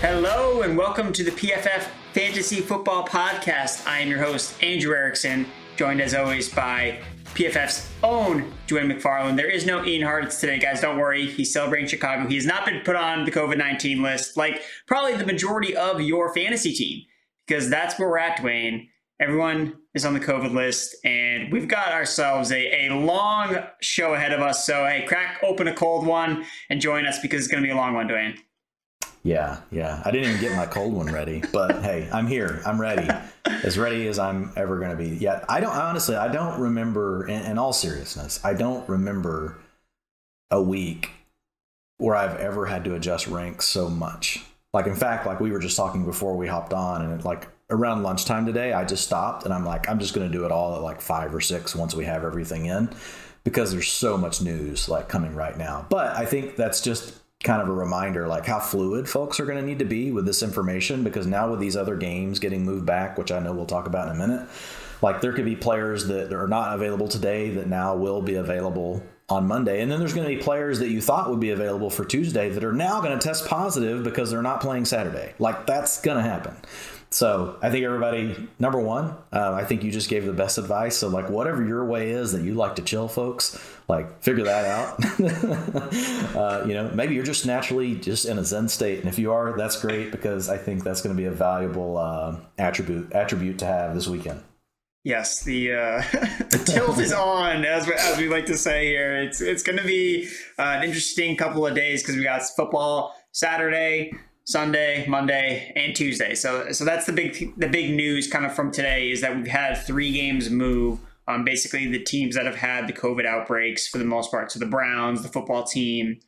Hello and welcome to the PFF Fantasy Football Podcast. I am your host, Andrew Erickson, joined as always by PFF's own Dwain McFarland. There is no Ian Hartitz today, guys. Don't worry. He's celebrating Chicago. He has not been put on the COVID 19 list like probably the majority of your fantasy team because that's where we're at, Dwain. Everyone is on the COVID list, and we've got ourselves a, a long show ahead of us. So, hey, crack open a cold one and join us because it's going to be a long one, Dwain. Yeah, yeah. I didn't even get my cold one ready, but hey, I'm here. I'm ready, as ready as I'm ever going to be. Yeah, I don't honestly. I don't remember. In, in all seriousness, I don't remember a week where I've ever had to adjust ranks so much. Like in fact, like we were just talking before we hopped on, and it, like around lunchtime today, I just stopped and I'm like, I'm just going to do it all at like five or six once we have everything in, because there's so much news like coming right now. But I think that's just kind of a reminder like how fluid folks are going to need to be with this information because now with these other games getting moved back which i know we'll talk about in a minute like there could be players that are not available today that now will be available on monday. And then there's going to be players that you thought would be available for tuesday that are now going to test positive because they're not playing saturday. Like that's going to happen so I think everybody, number one, uh, I think you just gave the best advice. So like whatever your way is that you like to chill, folks, like figure that out. uh, you know, maybe you're just naturally just in a Zen state, and if you are, that's great because I think that's going to be a valuable uh, attribute attribute to have this weekend. Yes, the uh, the tilt is on, as we, as we like to say here. It's it's going to be uh, an interesting couple of days because we got football Saturday, Sunday, Monday, and Tuesday. So so that's the big the big news kind of from today is that we've had three games move. Um, basically, the teams that have had the COVID outbreaks for the most part. So the Browns, the football team,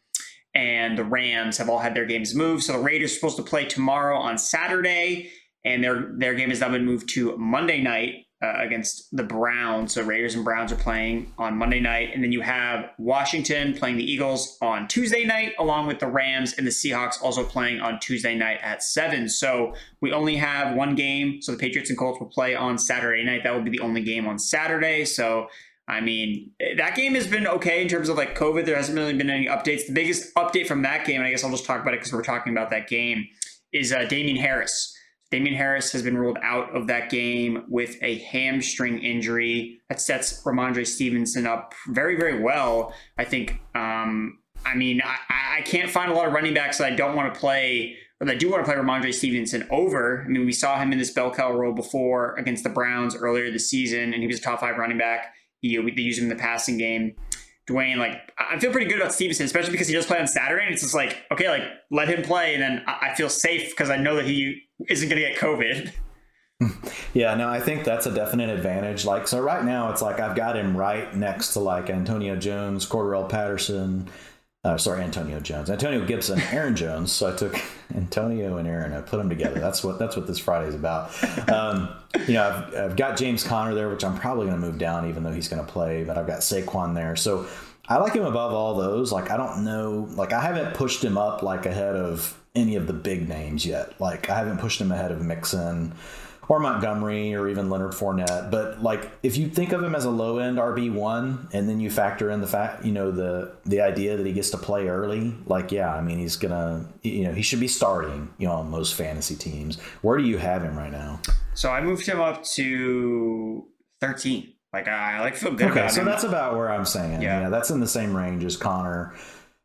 and the Rams have all had their games moved. So the Raiders are supposed to play tomorrow on Saturday, and their their game has now been moved to Monday night uh, against the Browns. So Raiders and Browns are playing on Monday night, and then you have Washington playing the Eagles on Tuesday night, along with the Rams and the Seahawks also playing on Tuesday night at seven. So we only have one game. So the Patriots and Colts will play on Saturday night. That will be the only game on Saturday. So I mean, that game has been okay in terms of like COVID. There hasn't really been any updates. The biggest update from that game, and I guess I'll just talk about it because we're talking about that game, is uh, Damien Harris. Damien Harris has been ruled out of that game with a hamstring injury. That sets Rhamondre Stevenson up very, very well. I think. Um, I mean, I, I can't find a lot of running backs that I don't want to play, that I do want to play Rhamondre Stevenson over. I mean, we saw him in this bell cow role before against the Browns earlier this season, and he was a top five running back. He, they use him in the passing game. Dwain, like I feel pretty good about Stevenson, especially because he does play on Saturday, and it's just like okay, like let him play, and then I feel safe because I know that he isn't going to get COVID. Yeah, no, I think that's a definite advantage. Like, so right now, it's like I've got him right next to like Antonio Jones, Cordarrelle Patterson, uh, sorry, Antonio Jones, Antonio Gibson, Aaron Jones. So I took Antonio and Aaron, I put them together. That's what that's what this Friday is about. Um, you know, I've, I've got James Conner there, which I'm probably going to move down, even though he's going to play. But I've got Saquon there, so I like him above all those. Like, I don't know, like I haven't pushed him up like ahead of any of the big names yet. Like, I haven't pushed him ahead of Mixon or Montgomery or even Leonard Fournette. But like if you think of him as a low end RB one, and then you factor in the fact, you know, the the idea that he gets to play early, like yeah, I mean he's gonna, you know, he should be starting, you know, on most fantasy teams. Where do you have him right now? So I moved him up to thirteen. Like I like feel good. Okay, so him. that's about where I'm saying. Yeah. yeah, that's in the same range as Conner.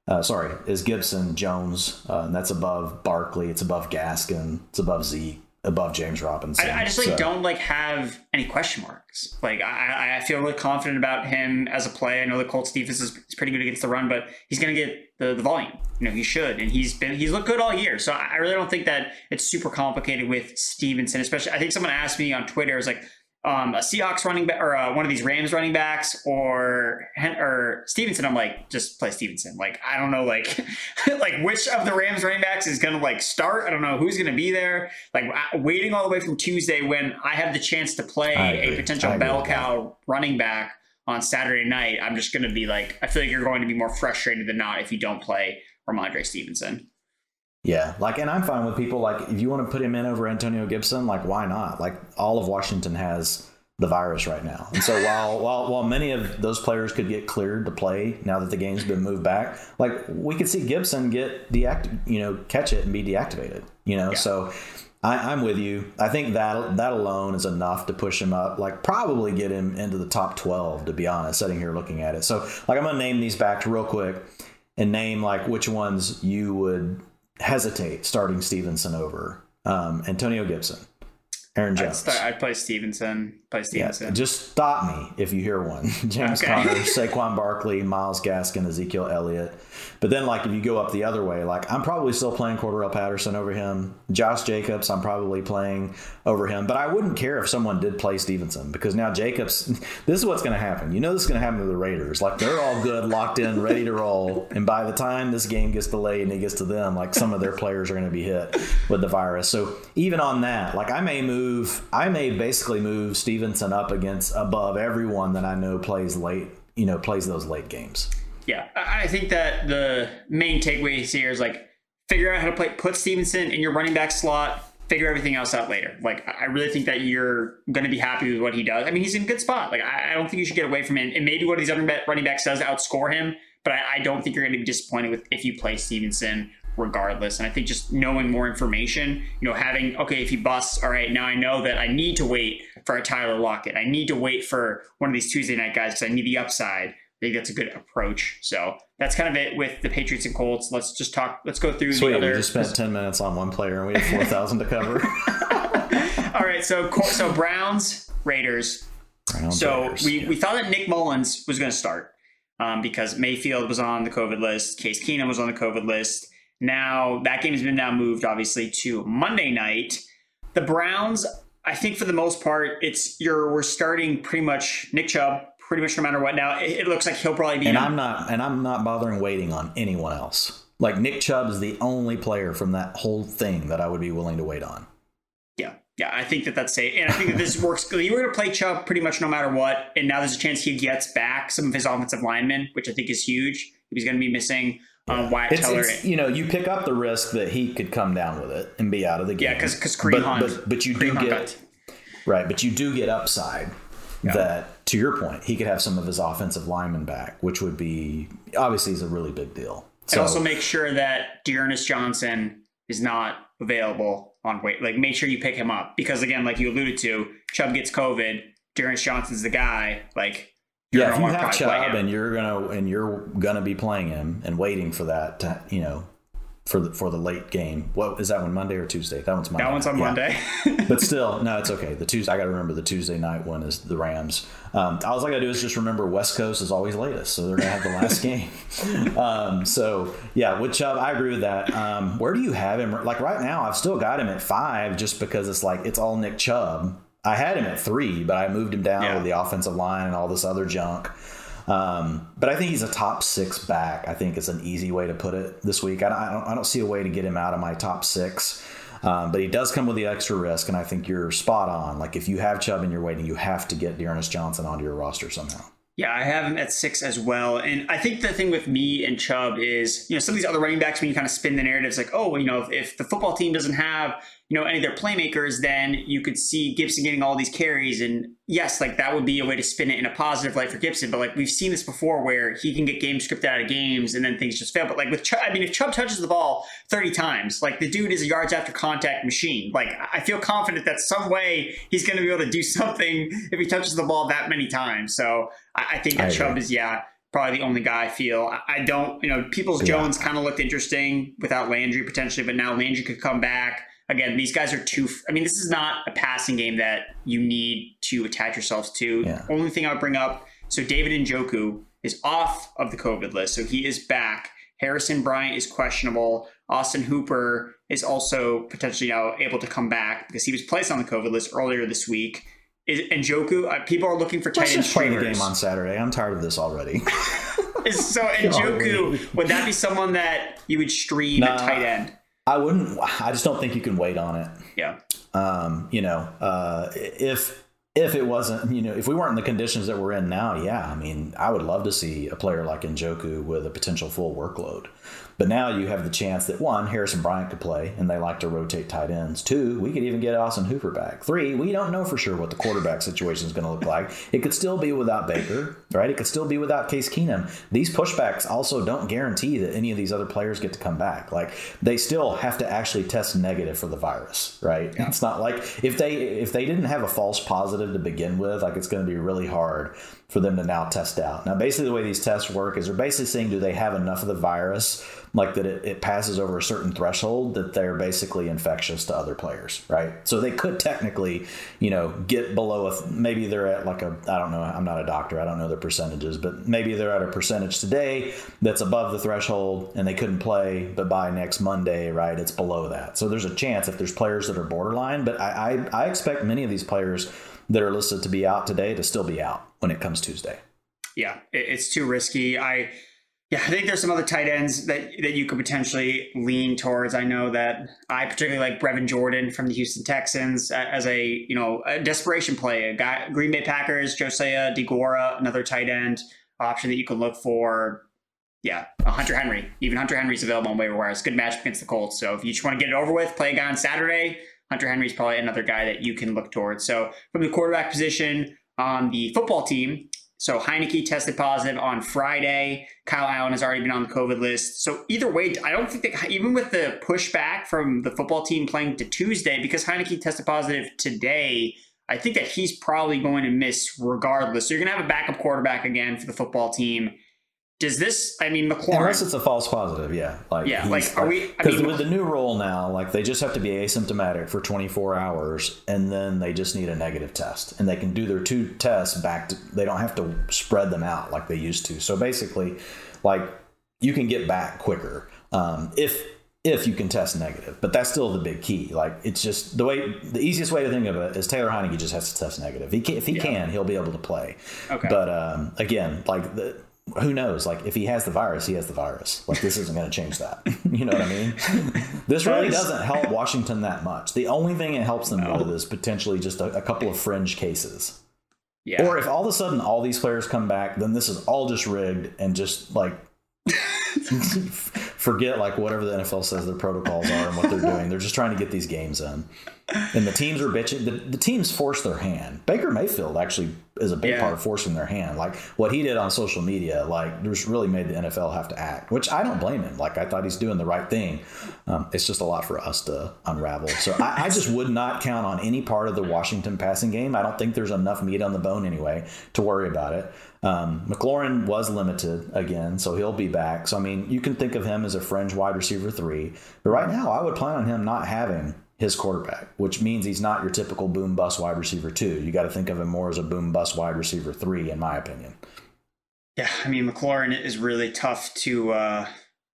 Uh, sorry, is Gibson Jones. Uh, that's above Barkley. It's above Gaskin. It's above Zeke above James Robinson. I, I just like so. don't like have any question marks. Like I, I feel really confident about him as a play. I know the Colts defense is, is pretty good against the run, but he's going to get the, the volume. You know, he should, and he's been he's looked good all year. So I really don't think that it's super complicated with Stevenson. Especially, I think someone asked me on Twitter, I was like, um, a Seahawks running back or uh, one of these Rams running backs or or Stevenson, I'm like, just play Stevenson. Like, I don't know, like, like which of the Rams running backs is gonna like start. I don't know who's gonna be there. Like, waiting all the way from Tuesday when I have the chance to play a potential bell cow running back on Saturday night. I'm just gonna be like, I feel like you're going to be more frustrated than not if you don't play Rhamondre Stevenson. Yeah, like, and I'm fine with people like if you want to put him in over Antonio Gibson, like, why not? Like, all of Washington has the virus right now, and so while while while many of those players could get cleared to play now that the game's been moved back, like we could see Gibson get deactive, you know, catch it and be deactivated. You know, yeah. so I, am with you. I think that that alone is enough to push him up, like probably get him into the top 12. To be honest, sitting here looking at it, so like I'm gonna name these back real quick and name like which ones you would hesitate starting Stevenson over. Um, Antonio Gibson, Aaron Jones. I'd, start, I'd play Stevenson. Yeah, just stop me if you hear one. James okay. Conner, Saquon Barkley, Myles Gaskin, Ezekiel Elliott. But then, like, if you go up the other way, like, I'm probably still playing Cordarrelle Patterson over him. Josh Jacobs, I'm probably playing over him. But I wouldn't care if someone did play Stevenson because now Jacobs, this is what's going to happen. You know, this is going to happen to the Raiders. Like, they're all good, locked in, ready to roll. And by the time this game gets delayed and it gets to them, like, some of their players are going to be hit with the virus. So even on that, like, I may move, I may basically move Stevenson up against above everyone that I know plays late, you know, plays those late games. Yeah, I think that the main takeaways here is like figure out how to play, put Stevenson in your running back slot, figure everything else out later. Like I really think that you're going to be happy with what he does. I mean, he's in a good spot. Like I don't think you should get away from him. And maybe one of these other running backs does outscore him, but I don't think you're going to be disappointed with if you play Stevenson regardless. And I think just knowing more information, you know, having okay, if he busts, all right, now I know that I need to wait for a Tyler Lockett. I need to wait for one of these Tuesday night guys because I need the upside. I think that's a good approach. So that's kind of it with the Patriots and Colts. Let's just talk. Let's go through Sweet, the other. We just spent ten minutes on one player and we have four thousand to cover. All right, so so Browns Raiders. Browns, so Raiders, we yeah. we thought that Nick Mullens was going to start um, because Mayfield was on the COVID list, Case Keenum was on the COVID list. Now that game has been now moved obviously to Monday night. The Browns, I think for the most part, it's you're we're starting pretty much Nick Chubb pretty much no matter what. Now it, it looks like he'll probably be. And I'm not, and I'm not bothering waiting on anyone else. Like Nick Chubb is the only player from that whole thing that I would be willing to wait on. Yeah, yeah, I think that that's safe, and I think that this works. You were going to play Chubb pretty much no matter what, and now there's a chance he gets back some of his offensive linemen, which I think is huge. He's going to be missing Wyatt it's, Teller. It's, you know, you pick up the risk that he could come down with it and be out of the game. Yeah, because because Kareem but, but, but, you do get right, but you do get upside yeah. that to your point, he could have some of his offensive linemen back, which would be obviously is a really big deal. So, and also make sure that D'Ernest Johnson is not available on weight. Like make sure you pick him up because again, like you alluded to, Chubb gets COVID. D'Ernest Johnson's the guy. Like yeah, if you have Chubb and you're gonna and you're gonna be playing him and waiting for that to you know for the for the late game. What is that one? Monday or Tuesday? That one's Monday. That one's on yeah. Monday. but still, no, it's okay. The Tuesday, I got to remember the Tuesday night one is the Rams. Um, all I got to do is just remember West Coast is always latest, so they're gonna have the last game. Um, so yeah, with Chubb, I agree with that. Um, where do you have him? Like right now, I've still got him at five, just because it's like it's all Nick Chubb. I had him at three, but I moved him down yeah. with the offensive line and all this other junk. Um, but I think he's a top six back. I think is an easy way to put it this week. I, I, don't, I don't see a way to get him out of my top six. Um, but he does come with the extra risk, and I think you're spot on. Like if you have Chubb and you're waiting, you have to get D'Ernest Johnson onto your roster somehow. Yeah, I have him at six as well. And I think the thing with me and Chubb is, you know, some of these other running backs, when you kind of spin the narratives like, oh, well, you know, if, if the football team doesn't have you know, any of their playmakers, then you could see Gibson getting all these carries. And yes, like that would be a way to spin it in a positive light for Gibson. But like we've seen this before where he can get game scripted out of games and then things just fail. But like with Chubb, I mean, if Chubb touches the ball 30 times, like the dude is a yards after contact machine. Like I feel confident that some way he's going to be able to do something if he touches the ball that many times. So I, I think that I Chubb is, yeah probably the only guy I feel. I don't, you know, Peoples Jones kind of looked interesting without Landry potentially, but now Landry could come back again, these guys are too. I mean, this is not a passing game that you need to attach yourselves to. Yeah. Only thing I would bring up. So David Njoku is off of the COVID list, so he is back. Harrison Bryant is questionable. Austin Hooper is also potentially now able to come back because he was placed on the COVID list earlier this week. Is Njoku? Uh, people are looking for tight end streamers. the game on Saturday. I'm tired of this already. so Njoku, would that be someone that you would stream nah, at tight end? I wouldn't. I just don't think you can wait on it. Yeah. Um, you know, uh, if if it wasn't, you know, if we weren't in the conditions that we're in now, yeah, I mean, I would love to see a player like Njoku with a potential full workload. But now you have the chance that one, Harrison Bryant could play, and they like to rotate tight ends. Two, we could even get Austin Hooper back. Three, we don't know for sure what the quarterback situation is going to look like. It could still be without Baker, right? It could still be without Case Keenum. These pushbacks also don't guarantee that any of these other players get to come back. Like they still have to actually test negative for the virus, right? Yeah. It's not like if they if they didn't have a false positive to begin with, like it's going to be really hard for them to now test out. Now, basically, the way these tests work is they're basically saying, do they have enough of the virus, like that it, it, passes over a certain threshold that they're basically infectious to other players, right? So they could technically, you know, get below a, maybe they're at like a, I don't know, I'm not a doctor, I don't know the percentages, but maybe they're at a percentage today that's above the threshold and they couldn't play, but by next Monday, right, it's below that. So there's a chance if there's players that are borderline, but I, I, I expect many of these players that are listed to be out today to still be out when it comes Tuesday. Yeah, it's too risky. I yeah, I think there's some other tight ends that that you could potentially lean towards. I know that I particularly like Brevin Jordan from the Houston Texans as a you know a desperation play. A guy, Green Bay Packers, Josiah Deguara, another tight end option that you could look for. Yeah, Hunter Henry. Even Hunter Henry's available on waiver wire. It's a good match against the Colts. So if you just want to get it over with, play a guy on Saturday. Hunter Henry's probably another guy that you can look towards. So from the quarterback position on the football team, so Heinicke tested positive on Friday. Kyle Allen has already been on the COVID list. So either way, I don't think that even with the pushback from the football team playing to Tuesday, because Heinicke tested positive today, I think that he's probably going to miss regardless. So you're going to have a backup quarterback again for the football team does this i mean mclaurin unless it's a false positive yeah. Like yeah like are we because with the new rule now like they just have to be asymptomatic for 24 hours and then they just need a negative test. And they can do their two tests back to they don't have to spread them out like they used to. So basically like you can get back quicker um, if if you can test negative. But that's still the big key. Like it's just the way the easiest way to think of it is taylor heinicke just has to test negative. He can, if he yeah. can he'll be able to play. Okay. But um, again like the who knows? Like, if he has the virus, he has the virus. Like, this isn't going to change that. you know what I mean? This really doesn't help Washington that much. The only thing it helps them no. with is potentially just a, a couple of fringe cases. Yeah. Or if all of a sudden all these players come back, then this is all just rigged and just like forget like whatever the NFL says their protocols are and what they're doing. They're just trying to get these games in. And the teams are bitching. The, the teams force their hand. Baker Mayfield actually is a big yeah. part of forcing their hand. Like what he did on social media, like just really made the NFL have to act, which I don't blame him. Like I thought he's doing the right thing. Um, it's just a lot for us to unravel. So I, I, just would not count on any part of the Washington passing game. I don't think there's enough meat on the bone anyway to worry about it. Um, McLaurin was limited again, so he'll be back. So I mean, you can think of him as a fringe wide receiver three, but right now I would plan on him not having his quarterback, which means he's not your typical boom bust wide receiver two. You got to think of him more as a boom bust wide receiver three, in my opinion. Yeah, I mean McLaurin is really tough to uh,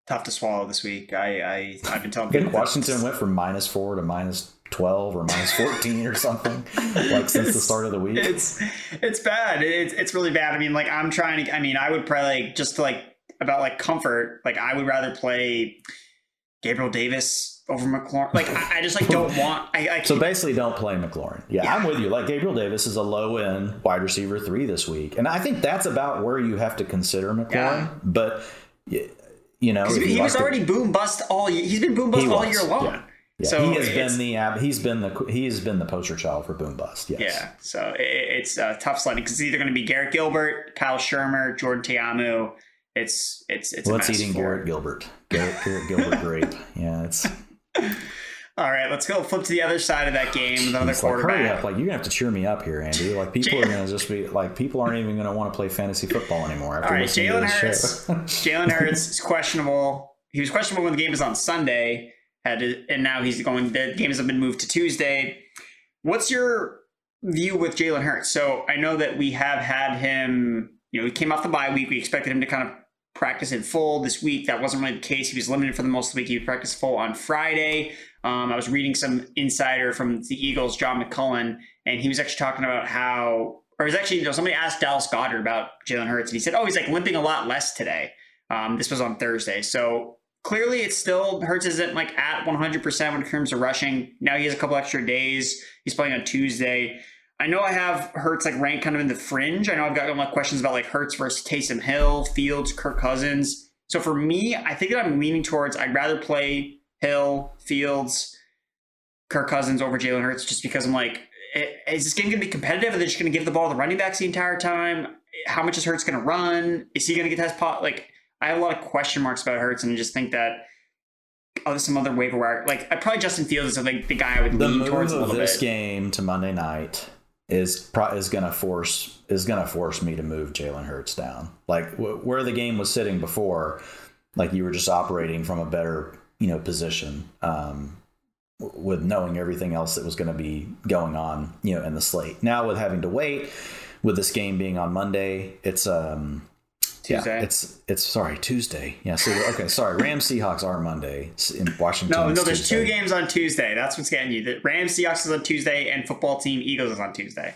tough to swallow this week. I, I I've been telling think Washington went from minus four to minus 12 or minus 14 or something like since it's, the start of the week it's it's bad it's, it's really bad i mean like i'm trying to i mean i would probably like just like about like comfort like i would rather play gabriel davis over mclaurin like i, I just like don't want I, I so basically don't play mclaurin yeah, yeah, i'm with you like gabriel davis is a low end wide receiver three this week and i think that's about where you have to consider mclaurin yeah. but you know he, he was already to, boom bust all he's been boom bust all year long yeah. Yeah, so he has been the he's been the he has been the poster child for boom bust. Yes. Yeah. So it's a tough sledding because it's either going to be Garrett Gilbert, Kyle Shurmur, Jordan Ta'amu. It's it's it's. What's eating Garrett Gilbert? Garrett, Garrett Gilbert grape. Yeah, it's. All right, let's go flip to the other side of that game. Another quarterback. Like, hurry up! Like you're gonna have to cheer me up here, Andy. Like people are gonna just be like, people aren't even gonna want to play fantasy football anymore. After All right, Jalen Hurts. Jalen Hurts is questionable. He was questionable when the game was on Sunday had to, and now he's going. The games have been moved to Tuesday. What's your view with Jalen Hurts? So I know that we have had him. You know, he came off the bye week. We expected him to kind of practice in full this week. That wasn't really the case. He was limited for the most of the week. He practiced full on Friday. Um, I was reading some insider from the Eagles, John McMullen, and he was actually talking about how, or was actually, you know, somebody asked Dallas Goedert about Jalen Hurts, and he said, "Oh, he's like limping a lot less today." Um, this was on Thursday, so clearly it still Hurts isn't like at 100% when it comes to rushing. Now he has a couple extra days. He's playing on Tuesday. I know I have Hurts like ranked kind of in the fringe. I know I've got a lot of questions about like Hurts versus Taysom Hill, Fields, Kirk Cousins. So for me, I think that I'm leaning towards I'd rather play Hill, Fields, Kirk Cousins over Jalen Hurts just because I'm like, is this game going to be competitive? Are they just going to give the ball to the running backs the entire time? How much is Hurts going to run? Is he going to get that pot? Like, I have a lot of question marks about Hurts, and I just think that oh, there's some other waiver wire. Like, I probably Justin Fields is like the guy I would the lean towards a little this bit. game to Monday night is pro- is gonna force is gonna force me to move Jalen Hurts down. Like w- where the game was sitting before, like you were just operating from a better you know position um, w- with knowing everything else that was going to be going on you know in the slate. Now with having to wait, with this game being on Monday, it's um Tuesday. yeah, it's it's sorry Tuesday. Yeah, so okay, sorry. Rams Seahawks are Monday in Washington. No, no, there's Tuesday. two games on Tuesday. That's what's getting you. The Rams Seahawks is on Tuesday, and football team Eagles is on Tuesday.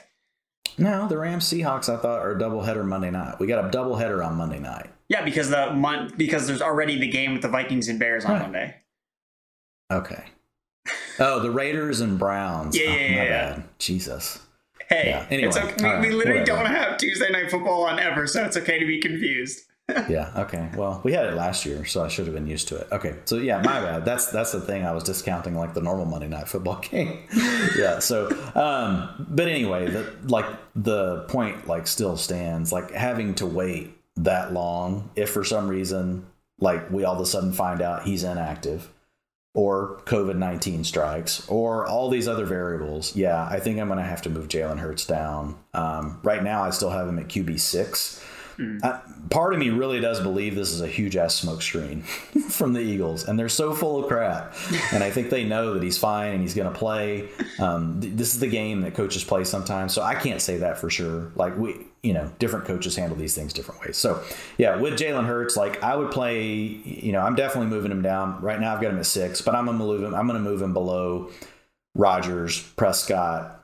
No, the Rams Seahawks I thought are a doubleheader Monday night. We got a doubleheader on Monday night. Yeah, because the month because there's already the game with the Vikings and Bears on Right. Monday. Okay. Oh, the Raiders and Browns. Yeah, oh, yeah, my yeah. Jesus. Hey, Yeah, anyway, it's okay. we, all we literally whatever. don't have Tuesday night football on ever, so it's okay to be confused. Yeah. Okay. Well, we had it last year, so I should have been used to it. Okay. So yeah, my bad. That's that's the thing. I was discounting like the normal Monday night football game. yeah. So, um, but anyway, the like the point like still stands. Like having to wait that long, if for some reason like we all of a sudden find out he's inactive, or COVID 19 strikes or all these other variables, yeah, I think I'm going to have to move Jalen Hurts down. Um, right now, I still have him at QB6. Mm. I, part of me really does believe this is a huge ass smoke screen from the Eagles, and they're so full of crap. And I think they know that he's fine and he's going to play. Um, th- this is the game that coaches play sometimes, so I can't say that for sure. Like we, you know, different coaches handle these things different ways. So yeah, with Jalen Hurts, like I would play. You know, I'm definitely moving him down right now. I've got him at six, but I'm going to move him. I'm going to move him below Rodgers, Prescott,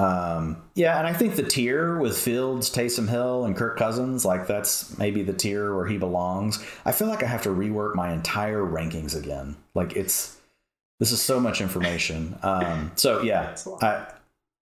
um, yeah, and I think the tier with Fields, Taysom Hill, and Kirk Cousins, like that's maybe the tier where he belongs. I feel like I have to rework my entire rankings again. Like it's this is so much information. Um, so yeah. I,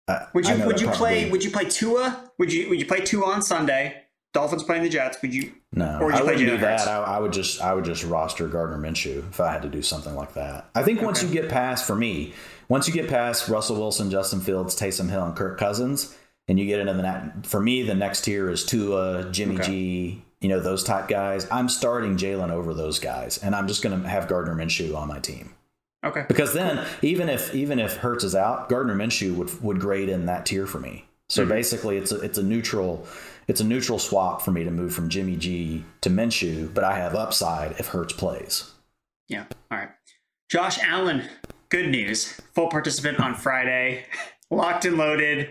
I, Would you know would you probably- play would you play Tua? Would you would you play Tua on Sunday? Dolphins playing the Jets. Would you? No, or would you I play wouldn't do Jalen Hurts? that. I, I would just I would just roster Gardner Minshew if I had to do something like that. I think once Okay. you get past for me, once you get past Russell Wilson, Justin Fields, Taysom Hill, and Kirk Cousins, and you get into the ne- for me the next tier is Tua, Jimmy Okay. G, you know those type guys. I'm starting Jalen over those guys, and I'm just going to have Gardner Minshew on my team Okay. because then even if even if Hurts is out, Gardner Minshew would would grade in that tier for me. So Mm-hmm. basically, it's a it's a neutral it's a neutral swap for me to move from Jimmy G to Minshew, but I have upside if Hurts plays. Yeah. All right. Josh Allen. Good news. Full participant on Friday. Locked and loaded.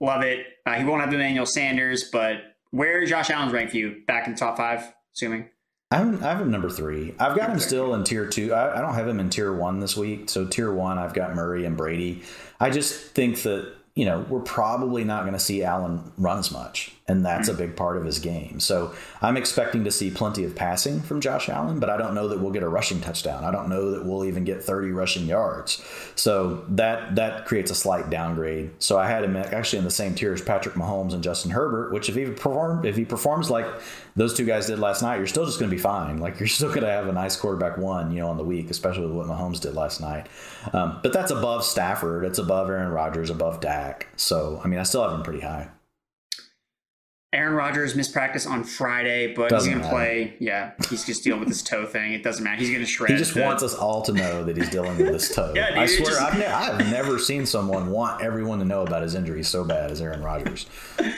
Love it. Uh, he won't have Emmanuel Sanders, but where is Josh Allen's ranked for you? Back in the top five, assuming. I have, I have him number three. I've got him still in tier two. I, I don't have him in tier one this week. So tier one, I've got Murray and Brady. I just think that you know we're probably not going to see Allen run as much, and that's a big part of his game. So I'm expecting to see plenty of passing from Josh Allen, but I don't know that we'll get a rushing touchdown. I don't know that we'll even get 30 rushing yards. So that that creates a slight downgrade. So I had him actually in the same tier as Patrick Mahomes and Justin Herbert, which if he perform if he performs like those two guys did last night, you're still just going to be fine. Like you're still going to have a nice quarterback one, you know, on the week, especially with what Mahomes did last night. Um, but that's above Stafford. It's above Aaron Rodgers, above Dak. So I mean, I still have him pretty high. Aaron Rodgers missed practice on Friday, but Doesn't he's going to play. Yeah, he's just dealing with his toe thing. It doesn't matter. He's going to shred. He just the- wants us all to know that he's dealing with this toe. Yeah, dude, I swear, just- I've, ne- I've never seen someone want everyone to know about his injury so bad as Aaron Rodgers.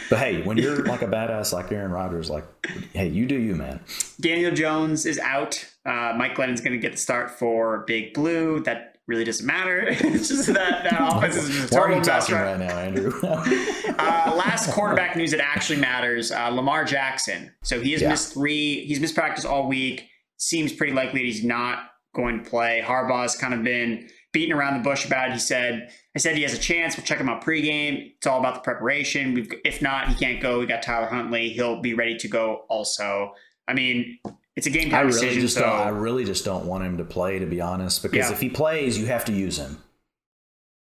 But hey, when you're like a badass like Aaron Rodgers, like, hey, you do you, man. Daniel Jones is out. Uh, Mike Glennon's going to get the start for Big Blue. That really doesn't matter. it's just that that offense is just a total mess talking right right now, Andrew? uh, last quarterback news that actually matters: uh, Lamar Jackson. So he has Yeah. missed three. He's missed practice all week. Seems pretty likely that he's not going to play. Harbaugh's kind of been beating around the bush about it. He said, "I said he has a chance. We'll check him out pregame. It's all about the preparation. We've, if not, he can't go. We got Tyler Huntley. He'll be ready to go. Also, I mean." It's a game I really decision. just so don't. I really just don't want him to play, to be honest. Because Yeah. if he plays, you have to use him.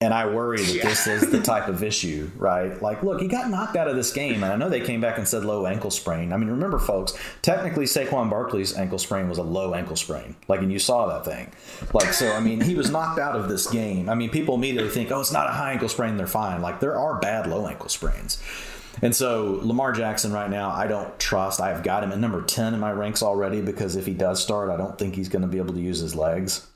And I worry that yeah. this is the type of issue, right? Like, look, he got knocked out of this game, and I know they came back and said low ankle sprain. I mean, remember, folks, technically Saquon Barkley's ankle sprain was a low ankle sprain. Like, and you saw that thing. Like, so, I mean, he was knocked out of this game. I mean, people immediately think, oh, it's not a high ankle sprain, they're fine. Like, there are bad low ankle sprains. And so Lamar Jackson right now, I don't trust. I've got him at number 10 in my ranks already because if he does start, I don't think he's going to be able to use his legs.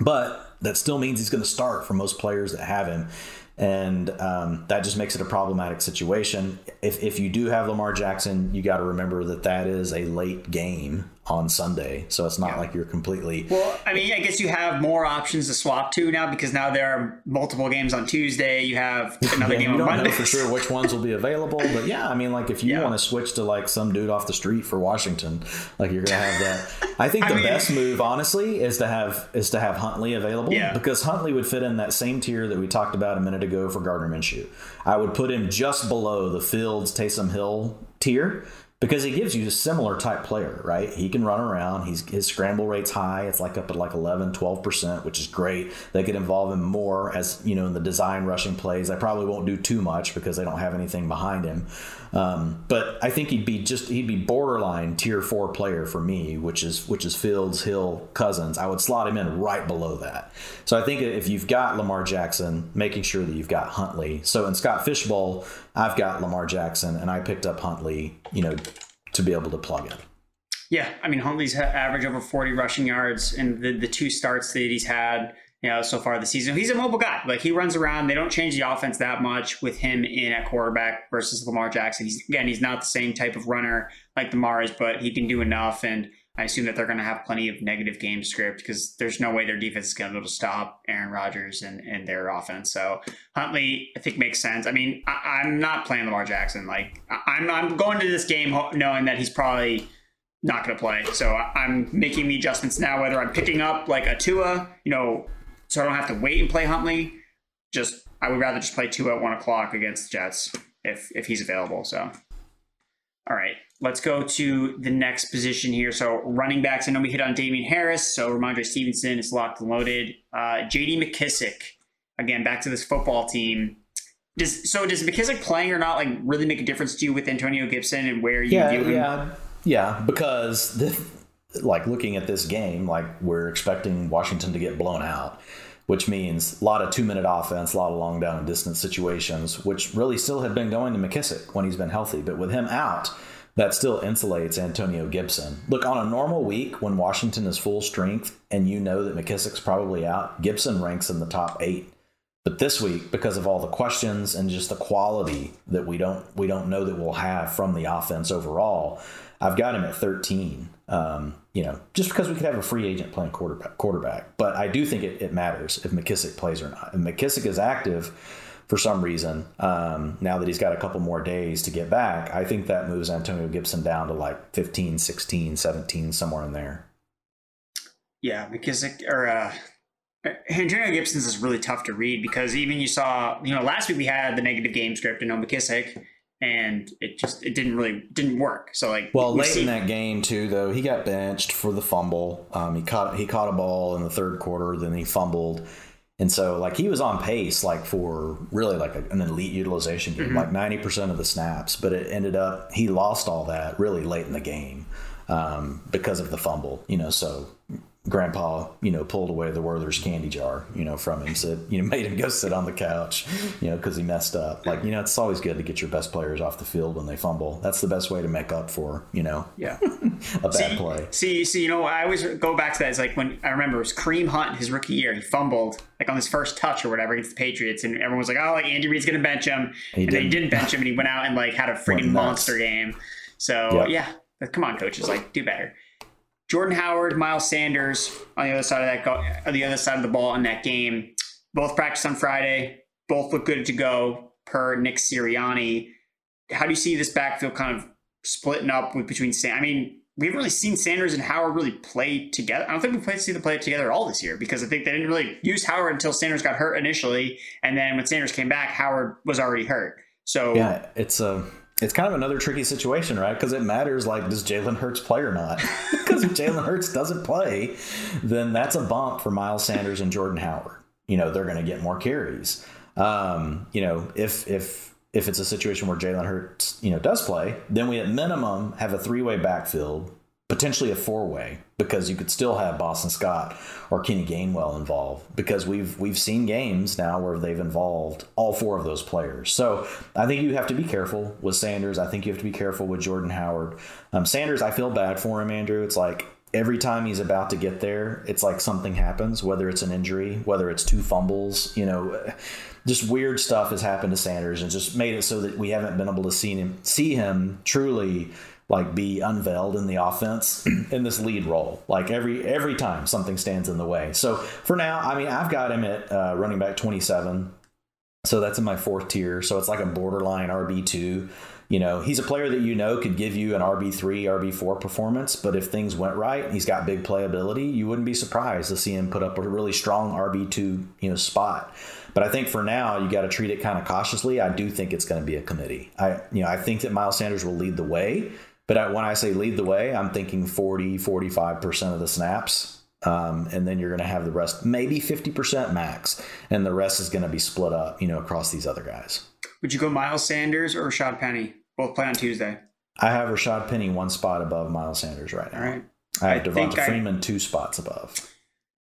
But that still means he's going to start for most players that have him. And um, that just makes it a problematic situation. If, if you do have Lamar Jackson, you got to remember that that is a late game on Sunday. So it's not yeah. like you're completely. Well, I mean, I guess you have more options to swap to now because now there are multiple games on Tuesday. You have another yeah, game on Monday. don't know for sure which ones will be available, but yeah, I mean, like if you yeah. want to switch to like some dude off the street for Washington, like you're gonna have that. I think the I mean, best move, honestly, is to have is to have Huntley available. Yeah. Because Huntley would fit in that same tier that we talked about a minute ago for Gardner Minshew. I would put him just below the Fields Taysom Hill tier because he gives you a similar type player, right? He can run around. He's his scramble rate's high. It's like up at like 11, 12%, which is great. They could involve him more as, you know, in the design rushing plays. I probably won't do too much because they don't have anything behind him. Um, but I think he'd be just he'd be borderline tier 4 player for me, which is which is Fields, Hill, Cousins. I would slot him in right below that. So I think if you've got Lamar Jackson, making sure that you've got Huntley. So in Scott Fish Bowl, I've got Lamar Jackson, and I picked up Huntley, you know, to be able to plug in. Yeah, I mean Huntley's average over 40 rushing yards in the, the two starts that he's had, you know, so far this season. He's a mobile guy. Like he runs around. They don't change the offense that much with him in at quarterback versus Lamar Jackson. He's again, he's not the same type of runner like Lamar is, but he can do enough and I assume that they're going to have plenty of negative game script because there's no way their defense is going to be able to stop Aaron Rodgers and, and their offense. So Huntley, I think makes sense. I mean, I, am not playing Lamar Jackson. Like I'm, I'm going to this game knowing that he's probably not going to play. So I'm making the adjustments now. Whether I'm picking up like a Tua, you know, so I don't have to wait and play Huntley. Just I would rather just play Tua at one o'clock against the Jets if if he's available. So all right. Let's go to the next position here. So running backs. I know we hit on Damien Harris. So Rhamondre Stevenson is locked and loaded. Uh, J.D. McKissic. Again, back to this football team. Does so does McKissic playing or not like really make a difference to you with Antonio Gibson and where you yeah, view him? Yeah, yeah, because the, like looking at this game, like we're expecting Washington to get blown out, which means a lot of two minute offense, a lot of long down and distance situations, which really still have been going to McKissic when he's been healthy. But with him out, that still insulates Antonio Gibson. Look, on a normal week when Washington is full strength and you know that McKissic's probably out, Gibson ranks in the top eight. But this week, because of all the questions and just the quality that we don't we don't know that we'll have from the offense overall, I've got him at 13. Um, you know, just because we could have a free agent playing quarterback, quarterback. But I do think it, it matters if McKissic plays or not. If McKissic is active for some reason, um, now that he's got a couple more days to get back, I think that moves Antonio Gibson down to like 15, 16, 17, somewhere in there. Yeah, McKissic or uh, Antonio Gibson's is really tough to read because even you saw, you know, last week we had the negative game script and no McKissic and it just it didn't really didn't work. So like well, late see- in that game too, though he got benched for the fumble. Um, he caught he caught a ball in the third quarter, then he fumbled, and so like he was on pace like for really like a, an elite utilization game, mm-hmm. like ninety percent of the snaps. But it ended up he lost all that really late in the game um, because of the fumble. You know, so grandpa, you know, pulled away the Werther's candy jar, you know, from him, said, you know, made him go sit on the couch, you know, because he messed up. Like, you know, it's always good to get your best players off the field when they fumble. That's the best way to make up for, you know, yeah, a bad see, play. See, see, you know, I always go back to that. It's like when I remember it was Kareem Hunt, his rookie year, he fumbled like on his first touch or whatever against the Patriots, and everyone was like, oh, like Andy Reid's going to bench him, he and didn't. they didn't bench him, and he went out and like had a freaking monster game. So yep. yeah, come on, coaches, like do better. Jordan Howard, Miles Sanders on the other side of that go- on the other side of the ball in that game. Both practiced on Friday. Both look good to go per Nick Sirianni. How do you see this backfield kind of splitting up with between Sam? I mean, we haven't really seen Sanders and Howard really play together. I don't think we played see them play together all this year because I think they didn't really use Howard until Sanders got hurt initially, and then when Sanders came back, Howard was already hurt. So yeah, it's a it's kind of another tricky situation, right? Because it matters like does Jalen Hurts play or not? Because if Jalen Hurts doesn't play, then that's a bump for Miles Sanders and Jordan Howard. you know they're going to get more carries. Um, you know, if if if it's a situation where Jalen Hurts, you know, does play, then we at minimum have a three way backfield, potentially a four way, because you could still have Boston Scott or Kenny Gainwell involved. Because we've we've seen games now where they've involved all four of those players. So I think you have to be careful with Sanders. I think you have to be careful with Jordan Howard. Um, Sanders, I feel bad for him, Andrew. It's like every time he's about to get there, it's like something happens, whether it's an injury, whether it's two fumbles, you know, just weird stuff has happened to Sanders and just made it so that we haven't been able to see him see him truly like be unveiled in the offense in this lead role. Like every every time something stands in the way. So for now, I mean, I've got him at uh, running back 27. So that's in my fourth tier. So it's like a borderline RB two. You know, he's a player that you know could give you an RB3, RB4 performance, but if things went right, he's got big playability, you wouldn't be surprised to see him put up a really strong RB2, you know, spot. But I think for now, you got to treat it kind of cautiously. I do think it's going to be a committee. I, you know, I think that Miles Sanders will lead the way, but when I say lead the way, I'm thinking 40, 45% of the snaps. Um, and then you're going to have the rest, maybe 50% max, and the rest is going to be split up, you know, across these other guys. Would you go Miles Sanders or Rashad Penny? Both play on Tuesday. I have Rashad Penny one spot above Miles Sanders right now. All right. I have I Devonta Freeman I, two spots above.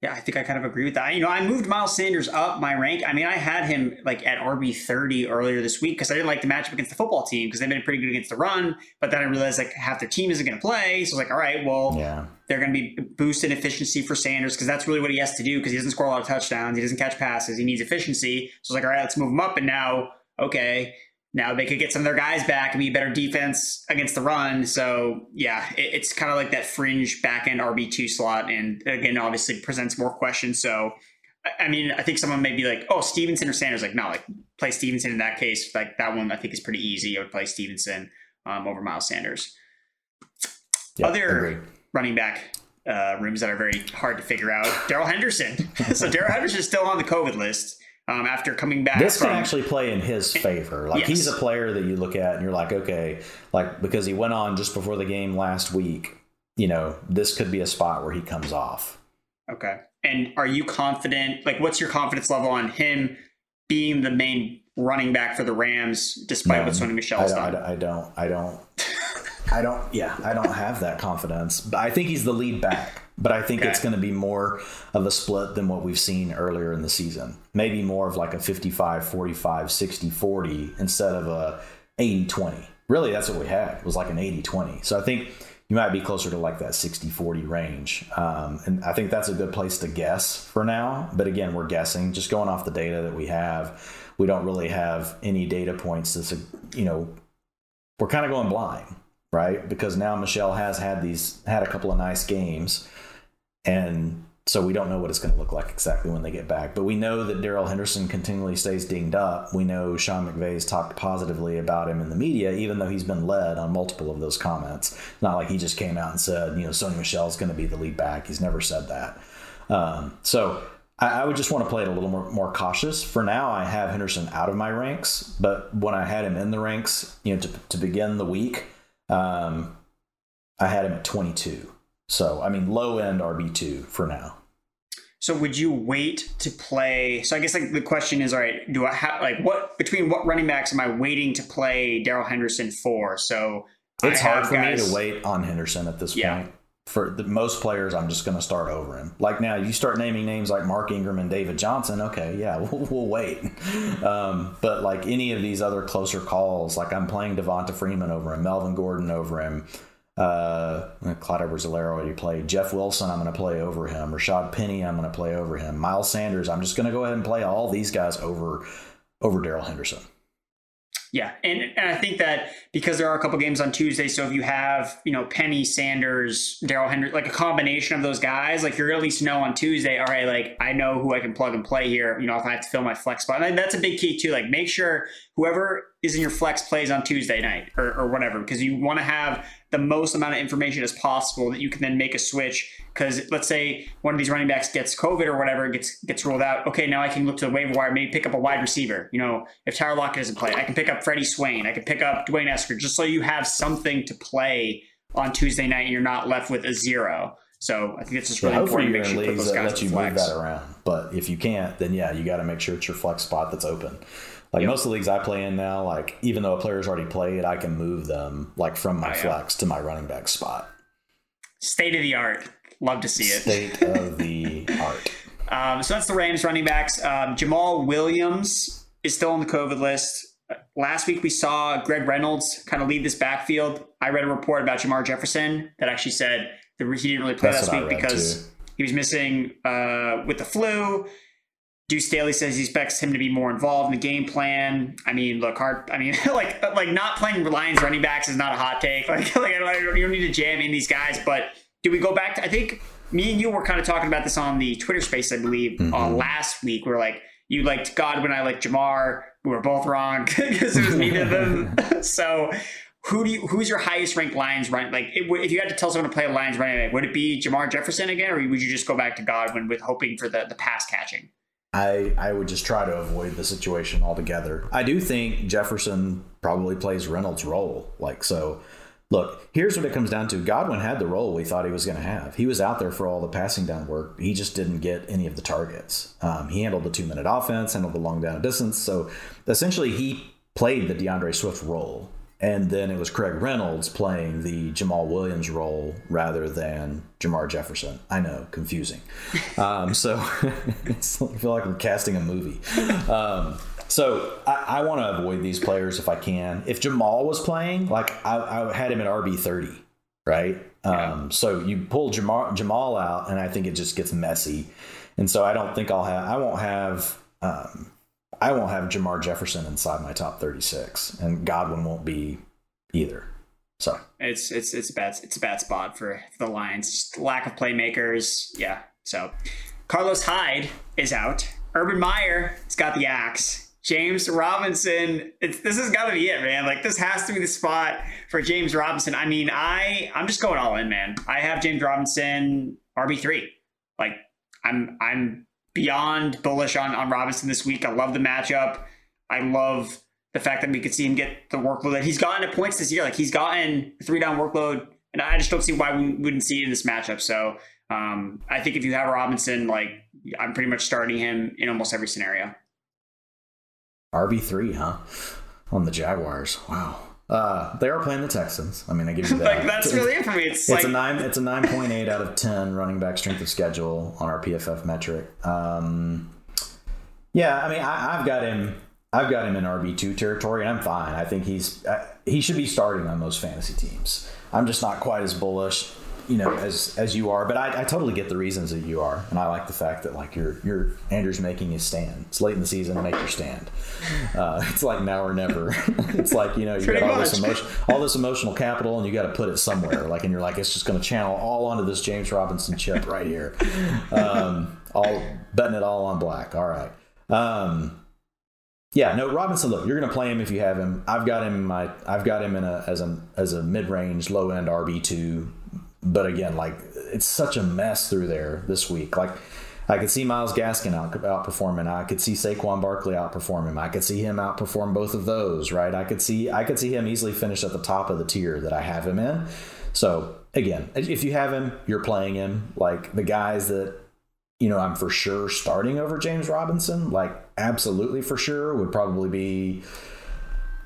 Yeah, I think I kind of agree with that. You know, I moved Miles Sanders up my rank. I mean, I had him like at RB thirty earlier this week because I didn't like the matchup against the football team because they've been pretty good against the run. But then I realized like half their team isn't going to play, so I was like, all right, well, yeah. they're going to be boosting efficiency for Sanders because that's really what he has to do because he doesn't score a lot of touchdowns, he doesn't catch passes, he needs efficiency. So I was like, all right, let's move him up. And now, okay, now they could get some of their guys back and be better defense against the run. So yeah, it, it's kind of like that fringe back end RB two slot, and again, obviously presents more questions. So I mean, I think someone may be like, "Oh, Stevenson or Sanders?" Like, no, like play Stevenson in that case. Like that one, I think is pretty easy. I would play Stevenson um, over Miles Sanders. Yeah, Other running back uh, rooms that are very hard to figure out. Darrell Henderson. so Darrell Henderson is still on the COVID list um, after coming back. This from, can actually play in his favor. Like yes. he's a player that you look at and you're like, okay, like because he went on just before the game last week. You know, this could be a spot where he comes off. Okay. And are you confident? Like, what's your confidence level on him being the main running back for the Rams, despite no, what Sony Michel's done? I don't. I don't. I don't. Yeah, I don't have that confidence. But I think he's the lead back. But I think okay. it's going to be more of a split than what we've seen earlier in the season. Maybe more of like a 55 45, 60 40 instead of a 80 20. Really, that's what we had was like an 80 20. So I think you might be closer to like that 60 40 range. Um, and I think that's a good place to guess for now. But again, we're guessing, just going off the data that we have. We don't really have any data points to, you know, we're kind of going blind, right? Because now Michel has had these, had a couple of nice games and so we don't know what it's going to look like exactly when they get back. But we know that Darrell Henderson continually stays dinged up. We know Sean McVay's talked positively about him in the media, even though he's been led on multiple of those comments. not like he just came out and said, you know, Sony Michel's going to be the lead back. He's never said that. Um, so I, I, would just want to play it a little more, more cautious. For now, I have Henderson out of my ranks, but when I had him in the ranks, you know, to, to begin the week, um, I had him at 22. So, I mean, low end RB2 for now. So would you wait to play? So I guess like the question is, all right, do I have like what between what running backs am I waiting to play Darrell Henderson for? So it's hard for guys, me to wait on Henderson at this yeah. point. For the, most players, I'm just going to start over him. Like now, you start naming names like Mark Ingram and David Johnson. Okay, yeah, we'll, we'll wait. Um, but like any of these other closer calls, like I'm playing Devonta Freeman over him, Melvin Gordon over him, uh, Clyde Edwards-Helaire already played. Jeff Wilson, I'm going to play over him. Rashad Penny, I'm going to play over him. Miles Sanders, I'm just going to go ahead and play all these guys over over Darrell Henderson. Yeah, and, and I think that because there are a couple games on Tuesday, so if you have you know Penny, Sanders, Darrell Henderson, like a combination of those guys, like you're at least know on Tuesday, all right, like I know who I can plug and play here. You know, if I have to fill my flex spot, and that's a big key too. Like make sure whoever is in your flex plays on Tuesday night or, or whatever, because you want to have the most amount of information as possible that you can then make a switch. Because let's say one of these running backs gets COVID or whatever, gets gets ruled out. Okay, now I can look to the waiver wire, maybe pick up a wide receiver. You know, if Tyler Lockett doesn't play, I can pick up Freddie Swain. I can pick up D'Wayne Eskridge, just so you have something to play on Tuesday night and you're not left with a zero. So I think it's just really yeah, important to make sure you put those guys let you flex. move that around. But if you can't, then yeah, you got to make sure it's your flex spot that's open. Like yep. most of the leagues I play in now, like even though a player's already played, I can move them like from my oh, flex yeah. to my running back spot. State of the art. Love to see it. State of the art. Um, so that's the Rams running backs. Um, Jamaal Williams is still on the COVID list. Last week we saw Craig Reynolds kind of lead this backfield. I read a report about Jermar Jefferson that actually said that he didn't really play that's last week because too. he was missing uh, with the flu. Deuce Staley says he expects him to be more involved in the game plan. I mean, look, hard. I mean, like, like not playing Lions running backs is not a hot take. Like, like you don't need to jam in these guys. But do we go back to? I think me and you were kind of talking about this on the Twitter space, I believe, mm-hmm. uh, last week. We are like, you liked Godwin, I liked Jermar. We were both wrong because it was neither of them. so, who do you? Who's your highest ranked Lions run? Like, it, if you had to tell someone to play a Lions running back, would it be Jermar Jefferson again, or would you just go back to Godwin with hoping for the the pass catching? I, I would just try to avoid the situation altogether. I do think Jefferson probably plays Reynolds' role. Like, so look, here's what it comes down to Godwin had the role we thought he was going to have. He was out there for all the passing down work. He just didn't get any of the targets. Um, he handled the two minute offense, handled the long down distance. So essentially, he played the D'Andre Swift role. And then it was Craig Reynolds playing the Jamaal Williams role rather than Jermar Jefferson. I know, confusing. Um, so I feel like I'm casting a movie. Um, so I, I want to avoid these players if I can. If Jamaal was playing, like I, I had him at RB thirty, right? Yeah. Um, so you pull Jamal, Jamaal out, and I think it just gets messy. And so I don't think I'll have. I won't have. Um, I won't have Jermar Jefferson inside my top thirty six, and Godwin won't be either. So it's it's it's a bad it's a bad spot for the Lions. Just lack of playmakers. Yeah. So Carlos Hyde is out. Urban Meyer has got the axe. James Robinson, it's, this has got to be it, man. Like this has to be the spot for James Robinson. I mean, I I'm just going all in, man. I have James Robinson RB three. Like I'm I'm beyond bullish on on Robinson this week. I love the matchup. I love the fact that we could see him get the workload that he's gotten at points this year. Like he's gotten three down workload, and I just don't see why we wouldn't see it in this matchup. So um, I think if you have Robinson, like I'm pretty much starting him in almost every scenario. RB three, huh? On the Jaguars. Wow. Uh, they are playing the Texans. I mean, I give you that. like that's really it for me. It's, it's like... a nine. It's a nine point eight out of ten running back strength of schedule on our PFF metric. Um, yeah, I mean, I, have got him. I've got him in RB two territory, and I'm fine. I think he's uh, he should be starting on most fantasy teams. I'm just not quite as bullish you know as as you are but I, I totally get the reasons that you are. And i like the fact that like you're you're andrew's making his stand. It's late in the season make your stand. Uh, it's like now or never. It's like you know you got all this emotion all this emotional capital and you got to put it somewhere. Like and you're like it's just going to channel all onto this james robinson chip right here. Um all betting it all on black. All right. Um yeah, no, Robinson. Look, you're going to play him if you have him. I've got him in my. I've got him in a as a as a mid range, low end RB two but again, like it's such a mess through there this week. Like I could see Myles Gaskin out, outperforming. I could see Saquon Barkley outperform him. I could see him outperform both of those, right? I could see I could see him easily finish at the top of the tier that I have him in. So again, if you have him, you're playing him. Like the guys that you know, I'm for sure starting over James Robinson. Like absolutely for sure would probably be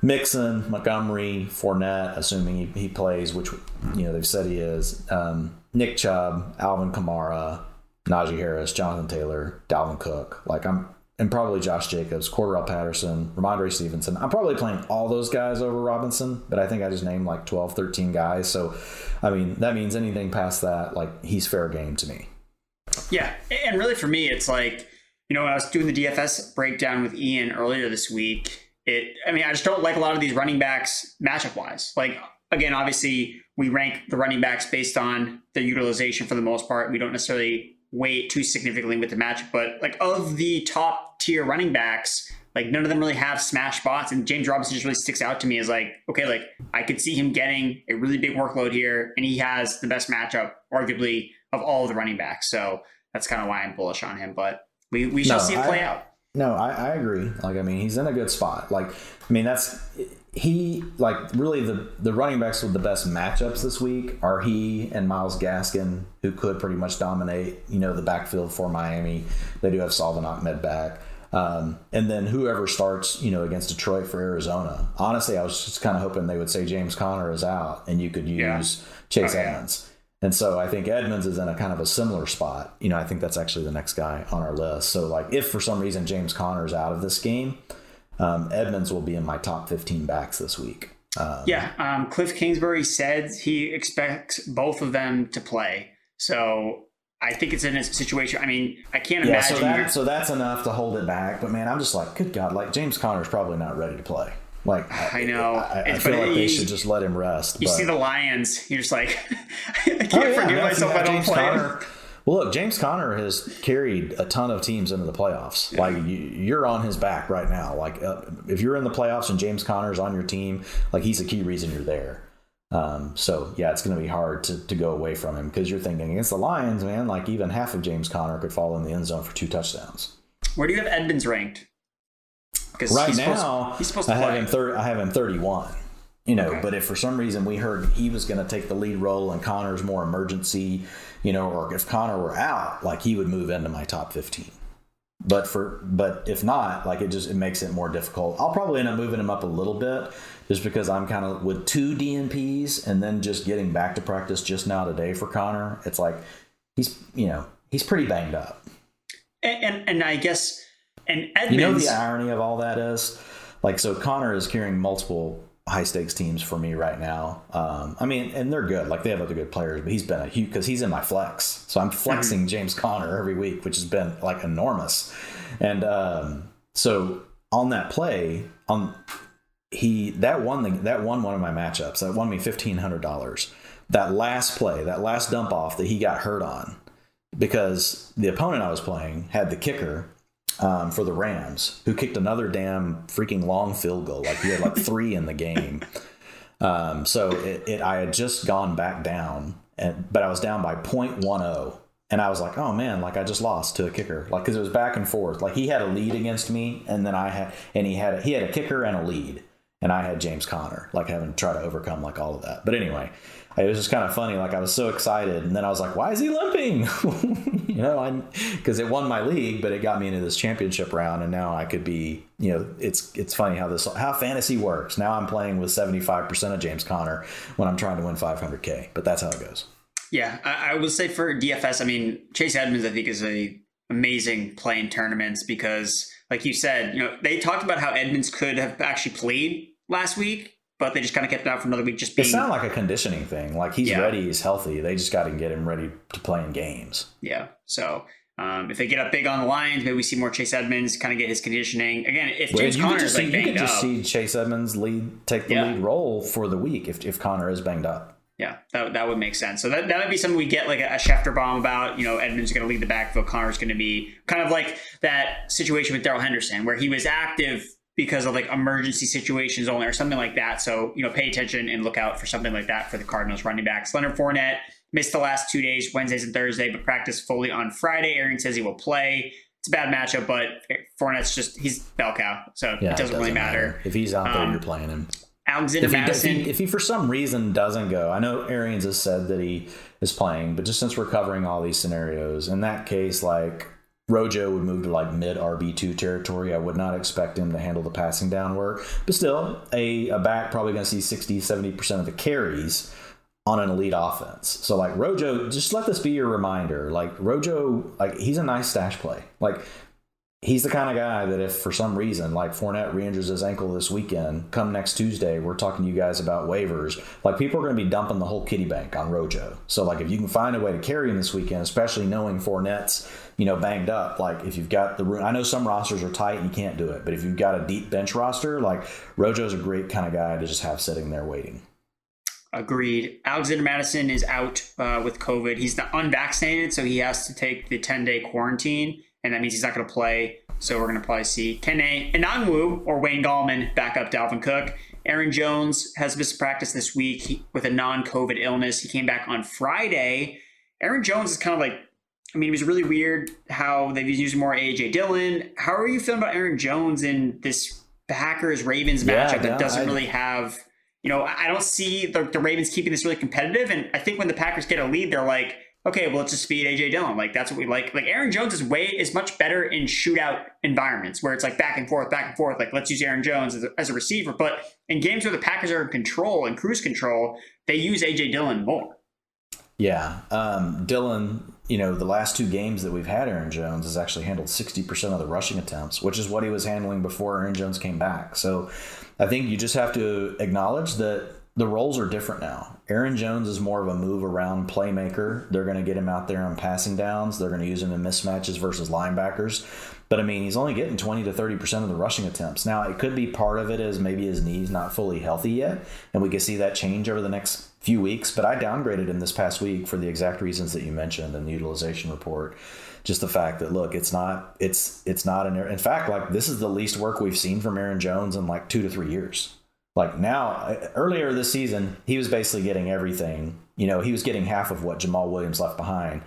Mixon, Montgomery, Fournette, assuming he, he plays, which you know they've said he is. Um, Nick Chubb, Alvin Kamara, Najee Harris, Jonathan Taylor, Dalvin Cook. Like I'm, and probably Josh Jacobs, Cordarrelle Patterson, Rhamondre Stevenson. I'm probably playing all those guys over Robinson, but I think I just named like 12, 13 guys. So, I mean, that means anything past that, like he's fair game to me. Yeah, and really for me, it's like you know I was doing the DFS breakdown with Ian earlier this week it i mean i just don't like a lot of these running backs matchup wise like again obviously we rank the running backs based on their utilization for the most part. We don't necessarily weight too significantly with the matchup but like of the top tier running backs like none of them really have smash spots and james robinson just really sticks out to me as like okay like i could see him getting a really big workload here and he has the best matchup arguably of all the running backs. So that's kind of why i'm bullish on him but we, we shall no, see it play I, out no, I, I agree. Like, I mean, he's in a good spot. Like, I mean, that's he like really the the running backs with the best matchups this week are he and Myles Gaskin, who could pretty much dominate you know the backfield for Miami. They do have Salvon Ahmed back. Um, and then whoever starts, you know, against Detroit for Arizona. Honestly, I was just kind of hoping they would say James Conner is out and you could use yeah. Chase oh, Edmonds. Yeah. And so I think Edmonds is in a kind of a similar spot. You know, I think that's actually the next guy on our list. So like if for some reason James Conner is out of this game, um, Edmonds will be in my top 15 backs this week. Um, yeah, um, Cliff Kingsbury said he expects both of them to play. So I think it's in a situation. I mean, I can't yeah, imagine. So, that, so that's enough to hold it back. But man, I'm just like, good God, like James Conner's probably not ready to play. Like I know, I, I, feel like they should just let him rest. You but. see the Lions, you're just like, I can't oh, yeah, forgive myself. I don't James play. Conner, well, look, James Conner has carried a ton of teams into the playoffs. Yeah. Like you, are on his back right now. Like uh, if you're in the playoffs and James Conner's on your team, like he's a key reason you're there. Um, so yeah, it's going to be hard to, to go away from him because you're thinking against the Lions, man. Like even half of James Conner could fall in the end zone for two touchdowns. Where do you have Edmonds ranked? Because right he's now, supposed, he's supposed to I play. have him thir- I have him 31. You know, okay. but if for some reason we heard he was going to take the lead role and Conner's more emergency, you know, or if Conner were out, like he would move into my top 15. But for but if not, like it just it makes it more difficult. I'll probably end up moving him up a little bit just because I'm kind of with two DNPs and then just getting back to practice just now today for Conner. It's like he's you know he's pretty banged up. And and, and I guess and Edmonds, you know the irony of all that is like so Conner is carrying multiple high stakes teams for me right now. Um, I mean, and they're good. Like they have other good players, but he's been a huge because he's in my flex. So I'm flexing mm-hmm. James Conner every week, which has been like enormous. And um, so on that play, on he that won the, that won one of my matchups. That won me fifteen hundred dollars. That last play, that last dump off that he got hurt on, because the opponent I was playing had the kicker um, for the Rams, who kicked another damn freaking long field goal. Like he had like three in the game. Um, so it, it, I had just gone back down, and but I was down by 0.10, and I was like, oh man, like I just lost to a kicker, like because it was back and forth. Like he had a lead against me, and then I had, and he had a, he had a kicker and a lead, and I had James Conner, like having to try to overcome like all of that. But anyway, it was just kind of funny. Like I was so excited, and then I was like, "Why is he limping?" you know, I'm because it won my league, but it got me into this championship round, and now I could be. You know, it's it's funny how this how fantasy works. Now I'm playing with 75 percent of James Conner when I'm trying to win 500k, but that's how it goes. Yeah, I, I would say for DFS, I mean Chase Edmonds, I think is a amazing play in tournaments because, like you said, you know they talked about how Edmonds could have actually played last week but they just kind of kept it out for another week. Just being, it sounded like a conditioning thing. Like he's yeah. ready, he's healthy. They just got to get him ready to play in games. Yeah. So um, if they get up big on the Lions, maybe we see more Chase Edmonds kind of get his conditioning again. If James well, Conner is like see, banged you could just up, see Chase Edmonds lead take the yeah. lead role for the week if if Conner is banged up. Yeah, that, that would make sense. So that, that would be something we get like a, a Schefter bomb about. You know, Edmonds is going to lead the backfield. Conner's going to be kind of like that situation with Darrell Henderson, where he was active because of like emergency situations only or something like that. So, you know, pay attention and look out for something like that for the Cardinals running backs. Leonard Fournette missed the last two days, Wednesdays and Thursday, but practiced fully on Friday. Arians says he will play. It's a bad matchup, but Fournette's just, he's bell cow. So yeah, it, doesn't it, doesn't really matter. matter. If he's out there, um, you're playing him. Alexander if he. If he, if he, for some reason doesn't go, I know Arians has said that he is playing, but just since we're covering all these scenarios, in that case, like Rojo would move to like mid RB2 territory. I would not expect him to handle the passing down work. But still, a, a back probably going to see 60, 70% of the carries on an elite offense. So like Rojo, just let this be your reminder. Like Rojo, like he's a nice stash play. Like he's the kind of guy that if for some reason like Fournette re-injures his ankle this weekend, come next Tuesday, we're talking to you guys about waivers. Like people are going to be dumping the whole kitty bank on Rojo. So like if you can find a way to carry him this weekend, especially knowing Fournette's you know banged up, like if you've got the room, I know some rosters are tight and you can't do it, but if you've got a deep bench roster, like Rojo's a great kind of guy to just have sitting there waiting. Agreed. Alexander Mattison is out uh, with COVID. He's the unvaccinated, so he has to take the 10 day quarantine and that means he's not going to play. So we're going to probably see Kene Nwangwu or Wayne Gallman back up Dalvin Cook. Aaron Jones has missed practice this week with a non-COVID illness. He came back on Friday. Aaron Jones is kind of like, I mean, it was really weird how they've used more AJ Dillon. How are you feeling about Aaron Jones in this Packers Ravens Yeah, matchup that no, doesn't I- really have. You know, I don't see the, the Ravens keeping this really competitive, and I think when the Packers get a lead, they're like, okay, well, let's just feed AJ Dillon. Like that's what we like. Like Aaron Jones is way is much better in shootout environments where it's like back and forth, back and forth. Like let's use Aaron Jones as a, as a receiver. But in games where the Packers are in control and cruise control, they use AJ Dillon more. Yeah. Um, Dillon, you know, the last two games that we've had Aaron Jones has actually handled 60% of the rushing attempts, which is what he was handling before Aaron Jones came back. So I think you just have to acknowledge that the roles are different now. Aaron Jones is more of a move around playmaker. They're going to get him out there on passing downs. They're going to use him in mismatches versus linebackers. But I mean, he's only getting 20 to 30% of the rushing attempts. Now, it could be part of it is maybe his knee's not fully healthy yet, and we could see that change over the next few weeks. But I downgraded him this past week for the exact reasons that you mentioned in the utilization report. Just the fact that look, it's not it's it's not an in fact like this is the least work we've seen from Aaron Jones in like 2 to 3 years. Like now, earlier this season, he was basically getting everything. You know, he was getting half of what Jamaal Williams left behind.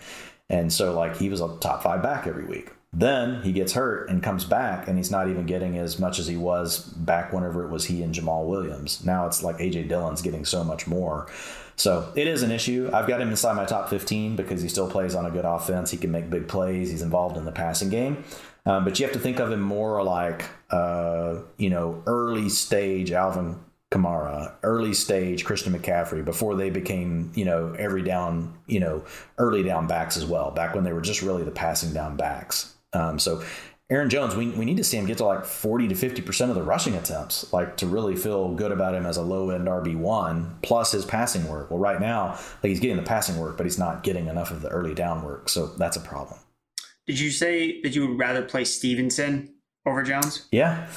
And so, like, he was a top five back every week. Then he gets hurt and comes back, and he's not even getting as much as he was back whenever it was he and Jamaal Williams. Now it's like AJ Dillon's getting so much more. So it is an issue. I've got him inside my top 15 because he still plays on a good offense. He can make big plays. He's involved in the passing game. Um, but you have to think of him more like, uh, you know, early stage Alvin Kamara, early stage Christian McCaffrey before they became, you know, every down, you know, early down backs as well, back when they were just really the passing down backs. Um, so Aaron Jones, we, we need to see him get to like 40 to 50% of the rushing attempts, like to really feel good about him as a low end RB1 plus his passing work. Well, right now, like he's getting the passing work, but he's not getting enough of the early down work. So that's a problem. Did you say that you would rather play Stevenson over Jones? Yeah.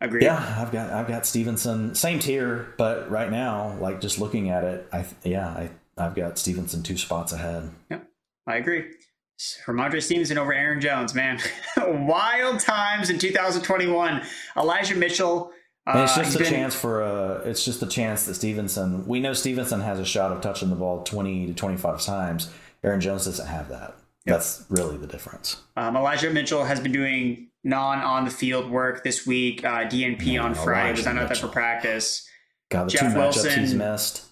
Agreed. Yeah, I've got I've got Stevenson same tier, but right now, like just looking at it, I yeah, I I've got Stevenson two spots ahead. Yep, I agree. Rhamondre Stevenson over Aaron Jones, man. Wild times in 2021. Elijah Mitchell. And it's uh, just a been- chance for uh it's just a chance that Stevenson we know Stevenson has a shot of touching the ball twenty to twenty five times. Aaron Jones doesn't have that. That's really the difference. Um, Elijah Mitchell has been doing non on the field work this week. Uh, DNP Man, on Friday was not out there for practice. God, the Jeff two Wilson. he's missed.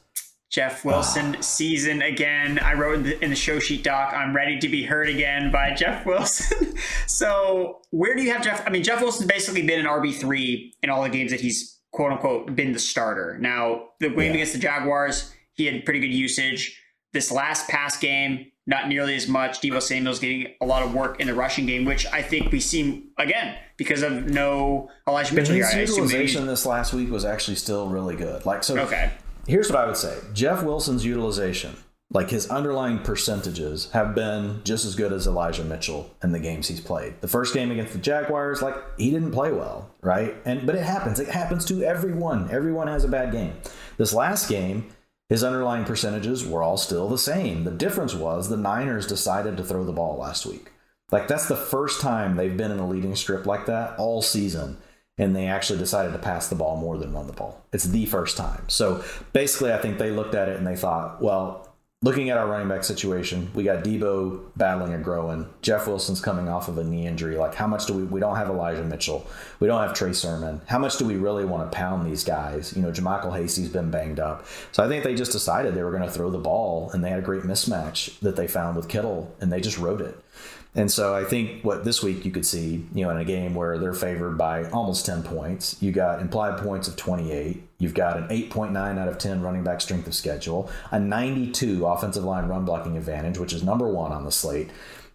Jeff Wilson season again. I wrote in the, in the show sheet doc, I'm ready to be heard again by Jeff Wilson. so where do you have Jeff? I mean, Jeff Wilson's basically been an RB3 in all the games that he's quote unquote been the starter. Now, the game Yeah. against the Jaguars, he had pretty good usage. This last pass game, not nearly as much. Deebo Samuel's getting a lot of work in the rushing game, which I think we see again because of no Elijah Mitchell here. his I assume maybe- utilization this last week was actually still really good. Like so Okay. here's what I would say. Jeff Wilson's utilization, like his underlying percentages, have been just as good as Elijah Mitchell in the games he's played. The first game against the Jaguars, like he didn't play well, right? And but it happens. It happens to everyone. Everyone has a bad game. This last game, his underlying percentages were all still the same. The difference was the Niners decided to throw the ball last week. Like that's the first time they've been in a leading strip like that all season and they actually decided to pass the ball more than run the ball. It's the first time. So basically, I think they looked at it and they thought, well, looking at our running back situation, we got Deebo battling a growing. Jeff Wilson's coming off of a knee injury. Like, how much do we? We don't have Elijah Mitchell. We don't have Trey Sermon. How much do we really want to pound these guys? You know, JaMycal Hasty's been banged up. So I think they just decided they were going to throw the ball, and they had a great mismatch that they found with Kittle, and they just rode it. And so I think what this week you could see, you know, in a game where they're favored by almost 10 points, you got implied points of 28. You've got an 8.9 out of 10 running back strength of schedule, a 92 offensive line run blocking advantage, which is number one on the slate.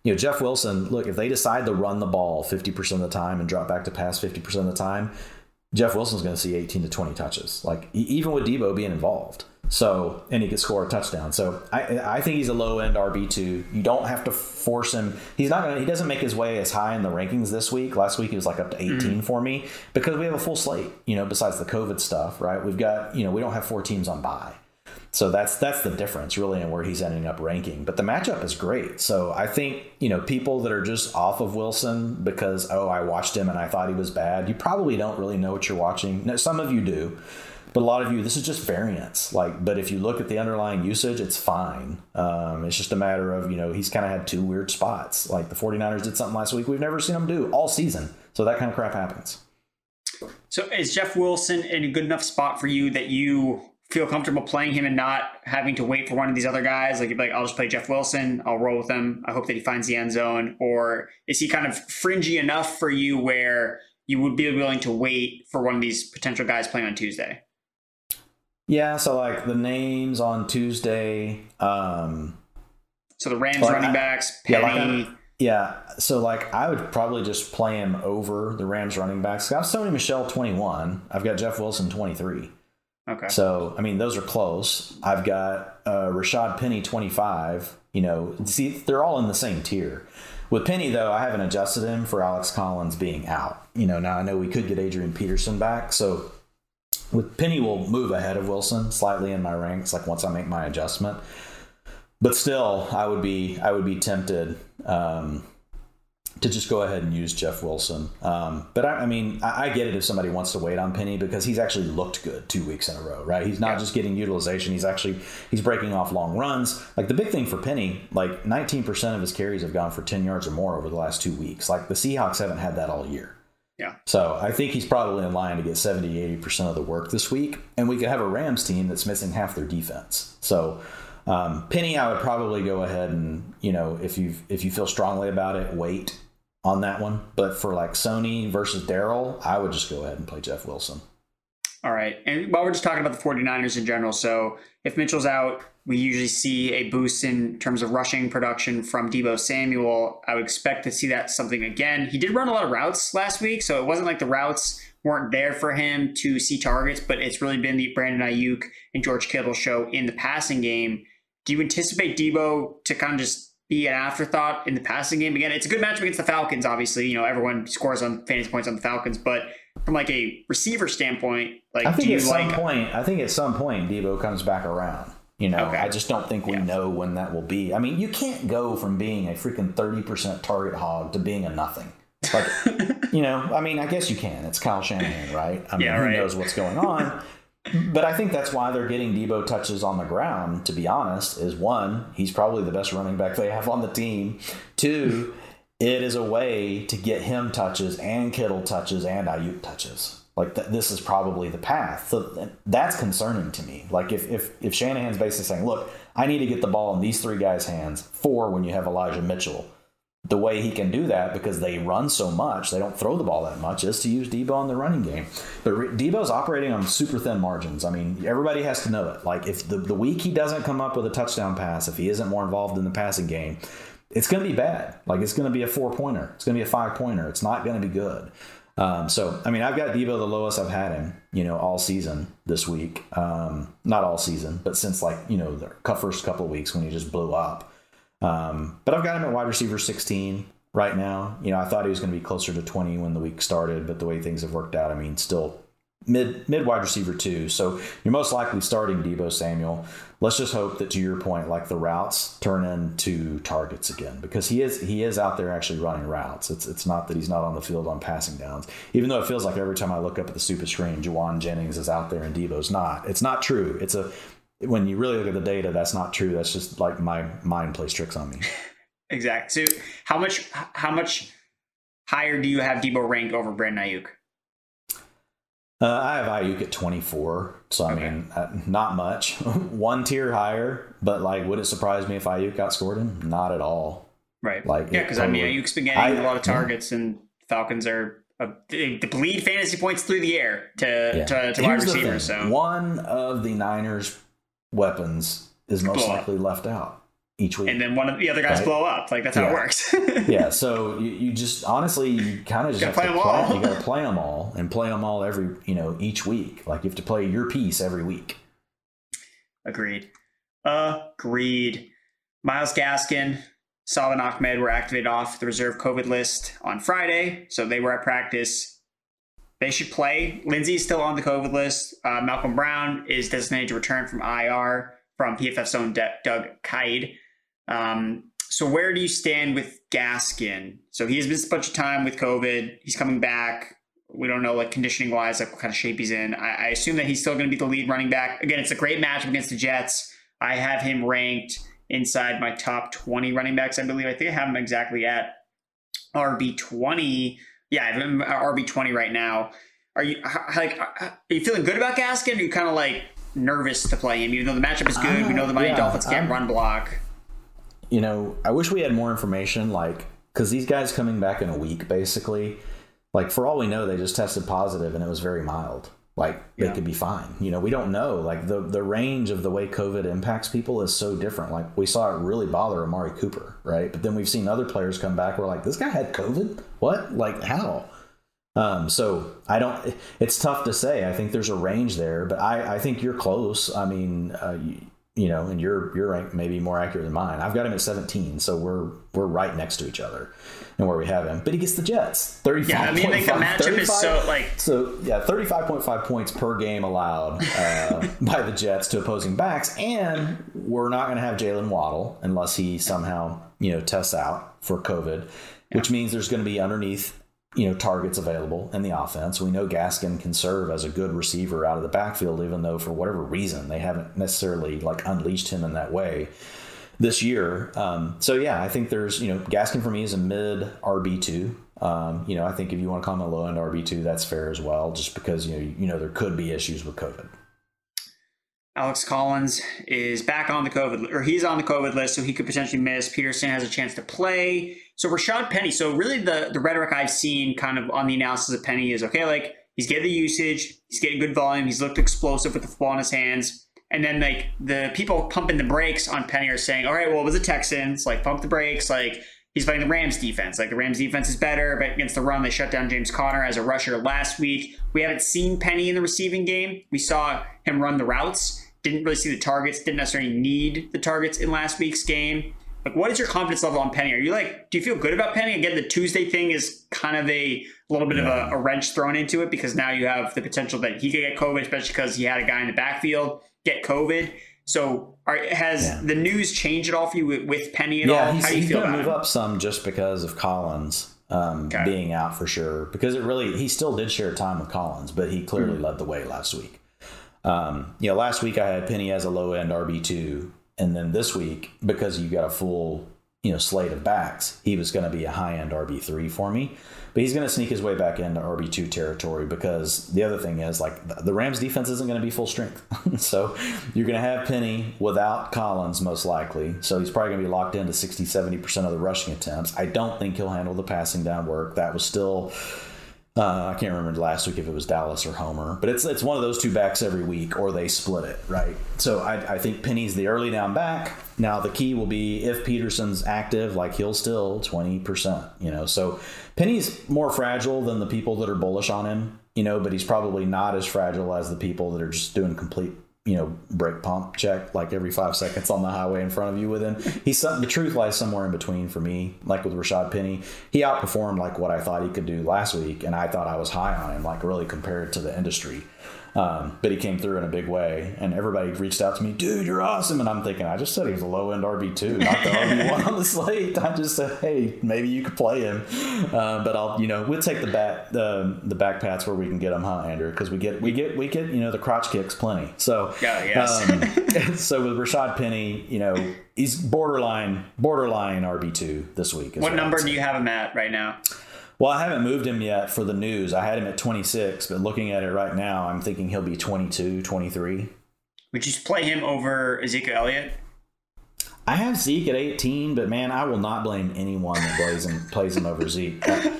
You know, Jeff Wilson, look, if they decide to run the ball 50% of the time and drop back to pass 50% of the time, Jeff Wilson's going to see 18 to 20 touches, like even with Deebo being involved. So, and he could score a touchdown. So, I, I think he's a low end RB two. You don't have to force him. He's not going to. He doesn't make his way as high in the rankings this week. Last week he was like up to 18 mm-hmm. for me because we have a full slate. You know, besides the COVID stuff, right? We've got you know we don't have four teams on bye. So that's that's the difference really in where he's ending up ranking. But the matchup is great. So I think, you know, people that are just off of Wilson because oh, I watched him and I thought he was bad, you probably don't really know what you're watching. No, some of you do. But a lot of you, this is just variance. Like, but if you look at the underlying usage, it's fine. Um, it's just a matter of, you know, he's kind of had two weird spots. Like the 49ers did something last week we've never seen them do all season. So that kind of crap happens. So is Jeff Wilson in a good enough spot for you that you feel comfortable playing him and not having to wait for one of these other guys? Like, you'd be like I'll just play Jeff Wilson. I'll roll with him. I hope that he finds the end zone. Or is he kind of fringy enough for you where you would be willing to wait for one of these potential guys playing on Tuesday? Yeah. So like the names on Tuesday. Um, so the Rams running I, backs, Penny. Yeah, like yeah, so like I would probably just play him over the Rams running backs. I've Sony Michel twenty one. I've got Jeff Wilson twenty three. Okay. So I mean those are close. I've got uh, Rashad Penny twenty five. You know, see they're all in the same tier. With Penny though, I haven't adjusted him for Alex Collins being out. You know, now I know we could get Adrian Peterson back, so with Penny will move ahead of Wilson slightly in my ranks. Like once I make my adjustment but still, I would be I would be tempted um, to just go ahead and use Jeff Wilson. Um, but I, I mean, I, I, get it if somebody wants to wait on Penny because he's actually looked good two weeks in a row, right? He's not yeah. just getting utilization; he's actually he's breaking off long runs. Like the big thing for Penny, like 19% of his carries have gone for 10 yards or more over the last two weeks. Like the Seahawks haven't had that all year. Yeah. So I think he's probably in line to get 70, 80% of the work this week. And we could have a Rams team that's missing half their defense. So um, Penny, I would probably go ahead and you know if you if you feel strongly about it, wait on that one. But for like Sony versus Darrell, I would just go ahead and play Jeff Wilson. All right. And while we're just talking about the 49ers in general, so if Mitchell's out, we usually see a boost in terms of rushing production from Deebo Samuel. I would expect to see that something again. He did run a lot of routes last week, so it wasn't like the routes weren't there for him to see targets, but it's really been the Brandon Aiyuk and George Kittle show in the passing game. Do you anticipate Deebo to kind of just be an afterthought in the passing game? Again, it's a good matchup against the Falcons. Obviously, you know everyone scores on fantasy points on the Falcons, but from like a receiver standpoint, like I think at some point, I think at some point Deebo comes back around. You know, okay. I just don't think we yeah. know when that will be. I mean, you can't go from being a freaking thirty percent target hog to being a nothing. Like, you know, I mean, I guess you can. It's Kyle Shanahan, right? I mean, yeah, right. who knows what's going on? but I think that's why they're getting Deebo touches on the ground, to be honest, is one, he's probably the best running back they have on the team. Two, it is a way to get him touches and Kittle touches and Aiyuk touches. Like th- this is probably the path. So that's concerning to me. Like if, if if Shanahan's basically saying, look, I need to get the ball in these three guys' hands. Four when you have Elijah Mitchell the way he can do that because they run so much, they don't throw the ball that much, is to use Deebo in the running game. But Deebo's operating on super thin margins. I mean, everybody has to know it. Like, if the, the week he doesn't come up with a touchdown pass, if he isn't more involved in the passing game, it's going to be bad. Like, it's going to be a four pointer, it's going to be a five pointer. It's not going to be good. Um, so, I mean, I've got Deebo the lowest I've had him, you know, all season this week. Um, not all season, but since like, you know, the first couple of weeks when he just blew up. Um, but I've got him at wide receiver 16 right now. You know, I thought he was going to be closer to 20 when the week started, but the way things have worked out, I mean, still mid mid wide receiver too. So you're most likely starting Deebo Samuel. Let's just hope that to your point, like the routes turn into targets again because he is he is out there actually running routes. It's it's not that he's not on the field on passing downs. Even though it feels like every time I look up at the stupid screen, Jauan Jennings is out there and Deebo's not. It's not true. It's a when you really look at the data, that's not true. That's just like my mind plays tricks on me. exactly. So how much how much higher do you have Deebo ranked over Brandon Aiyuk? Uh, I have Aiyuk at 24, so I okay. mean, uh, not much. One tier higher, but like, would it surprise me if Aiyuk outscored him? Not at all. Right. Like, yeah, because I mean, Aiyuk's been getting I, a lot of targets, yeah. and Falcons are uh, they bleed fantasy points through the air to yeah. to, to wide receivers. So one of the Niners weapons is most likely left out each week. And then one of the other guys right? blow up. Like that's how it works. yeah. So you, you just honestly you kind of just have play to them play. All. You got to play them all and play them all every you know each week. Like you have to play your piece every week. Agreed. Agreed. Myles Gaskin, Salvon Ahmed were activated off the reserve COVID list on Friday, so they were at practice. They should play. Lindsay's still on the COVID list. Uh, Malcolm Brown is designated to return from IR from PFF's own De- Doug Kyed. Um, so where do you stand with Gaskin? So he has missed a bunch of time with COVID. He's coming back. We don't know, like conditioning wise, like what kind of shape he's in. I, I assume that he's still going to be the lead running back. Again, it's a great matchup against the Jets. I have him ranked inside my top 20 running backs, I believe. I think I have him exactly at RB 20 yeah, I have him RB twenty right now. are you like are you feeling good about Gaskin? Or are you kind of like nervous to play him, even though the matchup is good? Uh, we know the Miami yeah, Dolphins can't I'm, run block. You know, I wish we had more information, like because these guys coming back in a week, basically. Like for all we know, they just tested positive and it was very mild. Like they yeah. could be fine. You know, we don't know. Like the the range of the way COVID impacts people is so different. Like we saw it really bother Amari Cooper, right? But then we've seen other players come back. We're like, this guy had COVID. What? Like how? Um, so I don't. It's tough to say. I think there's a range there, but I, I think you're close. I mean, uh, you, know, and you're you're rank maybe more accurate than mine. I've got him at 17, so we're we're right next to each other, and where we have him. But he gets the Jets. 35. Yeah, I mean, like the matchup is so like so. Yeah, 35.5 points per game allowed uh, by the Jets to opposing backs, and we're not going to have Jaylen Waddle unless he somehow you know tests out for COVID, yeah. which means there's going to be underneath you know targets available in the offense. We know Gaskin can serve as a good receiver out of the backfield, even though for whatever reason they haven't necessarily like unleashed him in that way this year. Um, so yeah, I think there's you know Gaskin for me is a mid RB two. Um, you know, I think if you want to a low end RB two, that's fair as well, just because you know you know there could be issues with COVID. Alex Collins is back on the COVID, or he's on the COVID list, so he could potentially miss. Peterson has a chance to play. So Rashad Penny. So really, the the rhetoric I've seen kind of on the analysis of Penny is okay. Like he's getting the usage, he's getting good volume, he's looked explosive with the ball in his hands. And then like the people pumping the brakes on Penny are saying, all right, well, it was the Texans, like pump the brakes, like he's fighting the Rams defense. Like the Rams defense is better, but against the run, they shut down James Conner as a rusher last week. We haven't seen Penny in the receiving game. We saw him run the routes didn't really see the targets, didn't necessarily need the targets in last week's game. Like, what is your confidence level on Penny? Are you like, do you feel good about Penny? Again, the Tuesday thing is kind of a little bit yeah. of a, a, wrench thrown into it because now you have the potential that he could get COVID, especially because he had a guy in the backfield get COVID. So, are, has yeah. the news changed at all for you with, with Penny at yeah, all? How do you feel about move him? up some just because of Collins um, okay. being out for sure. Because it really, he still did share time with Collins, but he clearly mm-hmm. led the way last week. Um, you know, last week I had Penny as a low end RB two, and then this week because you got a full you know slate of backs, he was going to be a high end RB three for me. But he's going to sneak his way back into RB two territory because the other thing is like the Rams defense isn't going to be full strength, so you're going to have Penny without Collins most likely. So he's probably going to be locked into 60, 70 percent of the rushing attempts. I don't think he'll handle the passing down work. That was still uh, I can't remember last week if it was Dallas or Homer, but it's it's one of those two backs every week, or they split it, right? So I, I think Penny's the early down back. Now the key will be if Peterson's active, like he'll still twenty percent, you know. So Penny's more fragile than the people that are bullish on him, you know, but he's probably not as fragile as the people that are just doing complete you know, brake pump check like every five seconds on the highway in front of you with him. He's something, the truth lies somewhere in between for me. Like with Rashad Penny, he outperformed like what I thought he could do last week, and I thought I was high on him, like really compared to the industry. Um, but he came through in a big way, and everybody reached out to me, dude, you're awesome. And I'm thinking, I just said he was a low end RB two, not the RB one on the slate. I just said, hey, maybe you could play him, uh, but I'll, you know, we'll take the back the the back pats where we can get them, huh, Andrew? Because we get we get we get you know the crotch kicks plenty. So yeah, yes. um, so with Rashad Penny, you know, he's borderline borderline RB two this week. What number do you have him at right now? Well, I haven't moved him yet for the news. I had him at 26, but looking at it right now, I'm thinking he'll be 22, 23. Would you play him over Ezekiel Elliott? I have Zeke at 18, but man, I will not blame anyone that plays him plays him over Zeke. Like,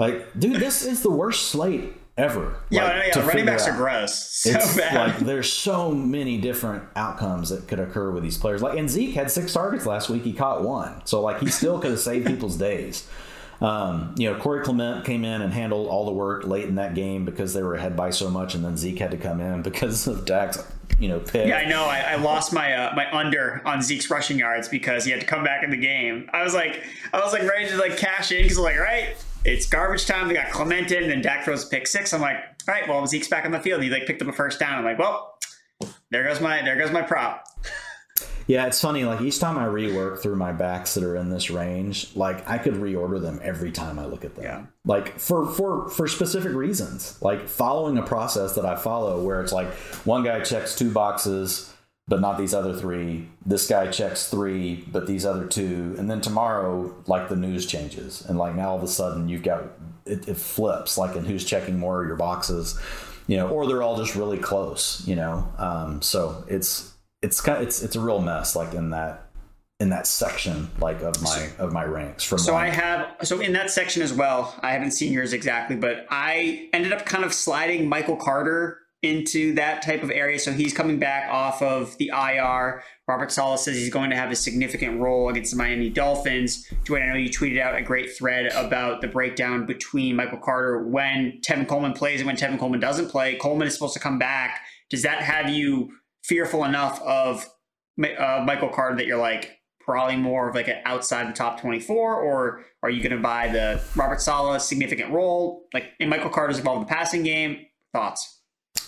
like, dude, this is the worst slate ever. Yeah, like, yeah, running backs out. are gross. So it's bad. Like there's so many different outcomes that could occur with these players. Like and Zeke had six targets last week. He caught one. So like he still could have saved people's days. Um, you know, Corey Clement came in and handled all the work late in that game because they were ahead by so much, and then Zeke had to come in because of Dak's, you know, pick. Yeah, I know. I, I lost my uh, my under on Zeke's rushing yards because he had to come back in the game. I was like, I was like ready to like cash in because like, right, it's garbage time. They got Clement in, and then Dak throws a pick six. I'm like, all right, well, Zeke's back on the field. He like picked up a first down. I'm like, well, there goes my there goes my prop. Yeah, it's funny. Like each time I rework through my backs that are in this range, like I could reorder them every time I look at them. Yeah. Like for for for specific reasons, like following a process that I follow, where it's like one guy checks two boxes, but not these other three. This guy checks three, but these other two. And then tomorrow, like the news changes, and like now all of a sudden you've got it, it flips, like in who's checking more of your boxes, you know, or they're all just really close, you know. Um, so it's it's kind of, it's it's a real mess, like in that in that section like of my of my ranks from so i have so in that section as well i haven't seen yours exactly but i ended up kind of sliding michael carter into that type of area. So he's coming back off of the IR. Robert Saleh says he's going to have a significant role against the Miami Dolphins. Dwain, I know you tweeted out a great thread about the breakdown between Michael Carter when Tevin Coleman plays and when Tevin Coleman doesn't play. Coleman is supposed to come back. Does that have you fearful enough of uh, Michael Carter that you're like probably more of like an outside the top 24 or are you going to buy the Robert Saleh significant role like in Michael Carter's involved in the passing game thoughts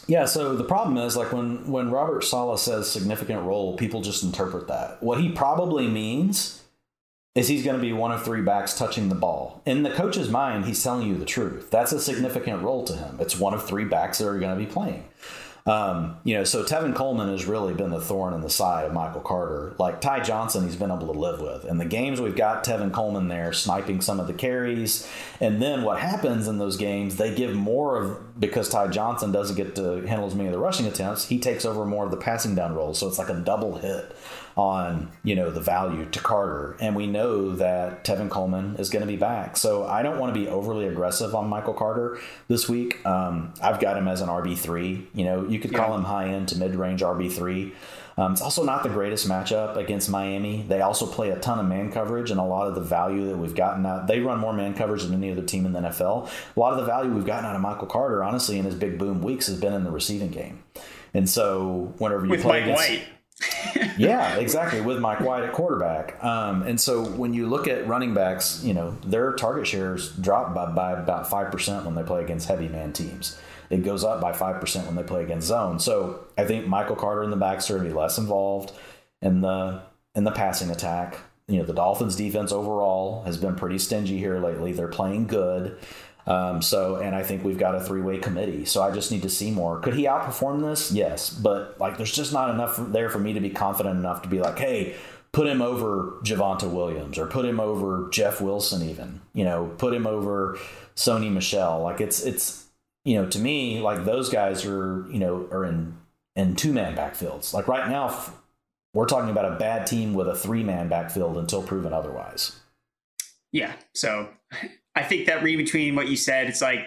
yeah, so the problem is like when when Robert Saleh says significant role, people just interpret that. What he probably means is he's going to be one of three backs touching the ball. In the coach's mind, he's telling you the truth. That's a significant role to him. It's one of three backs that are going to be playing. Um, you know, so Tevin Coleman has really been the thorn in the side of Michael Carter. Like Ty Johnson, he's been able to live with. And the games we've got Tevin Coleman there sniping some of the carries. And then what happens in those games, they give more of because Ty Johnson doesn't get to handle as many of the rushing attempts, he takes over more of the passing down roles. So it's like a double hit on you know the value to Carter, and we know that Tevin Coleman is going to be back. So I don't want to be overly aggressive on Michael Carter this week. Um, I've got him as an RB three. You know, you could call him high end to mid range RB three. Um, it's also not the greatest matchup against Miami. They also play a ton of man coverage, and a lot of the value that we've gotten out, they run more man coverage than any other team in the NFL. A lot of the value we've gotten out of Michael Carter, honestly, in his big boom weeks, has been in the receiving game. And so, whenever you With play Mike against, White yeah, exactly. With Mike White at quarterback, um, and so when you look at running backs, you know their target shares drop by, by about five percent when they play against heavy man teams. It goes up by five percent when they play against zone. So I think Michael Carter in the backs are going to be less involved in the in the passing attack. You know the Dolphins defense overall has been pretty stingy here lately. They're playing good. Um, so, and I think we've got a three way committee. So I just need to see more. Could he outperform this? Yes. But like, there's just not enough there for me to be confident enough to be like, hey, put him over Javonte Williams or put him over Jeff Wilson, even, you know, put him over Sony Michel. Like, it's, it's, you know, to me, like those guys are, you know, are in, in two man backfields. Like right now, we're talking about a bad team with a three man backfield until proven otherwise. Yeah. So I think that read between what you said, it's like,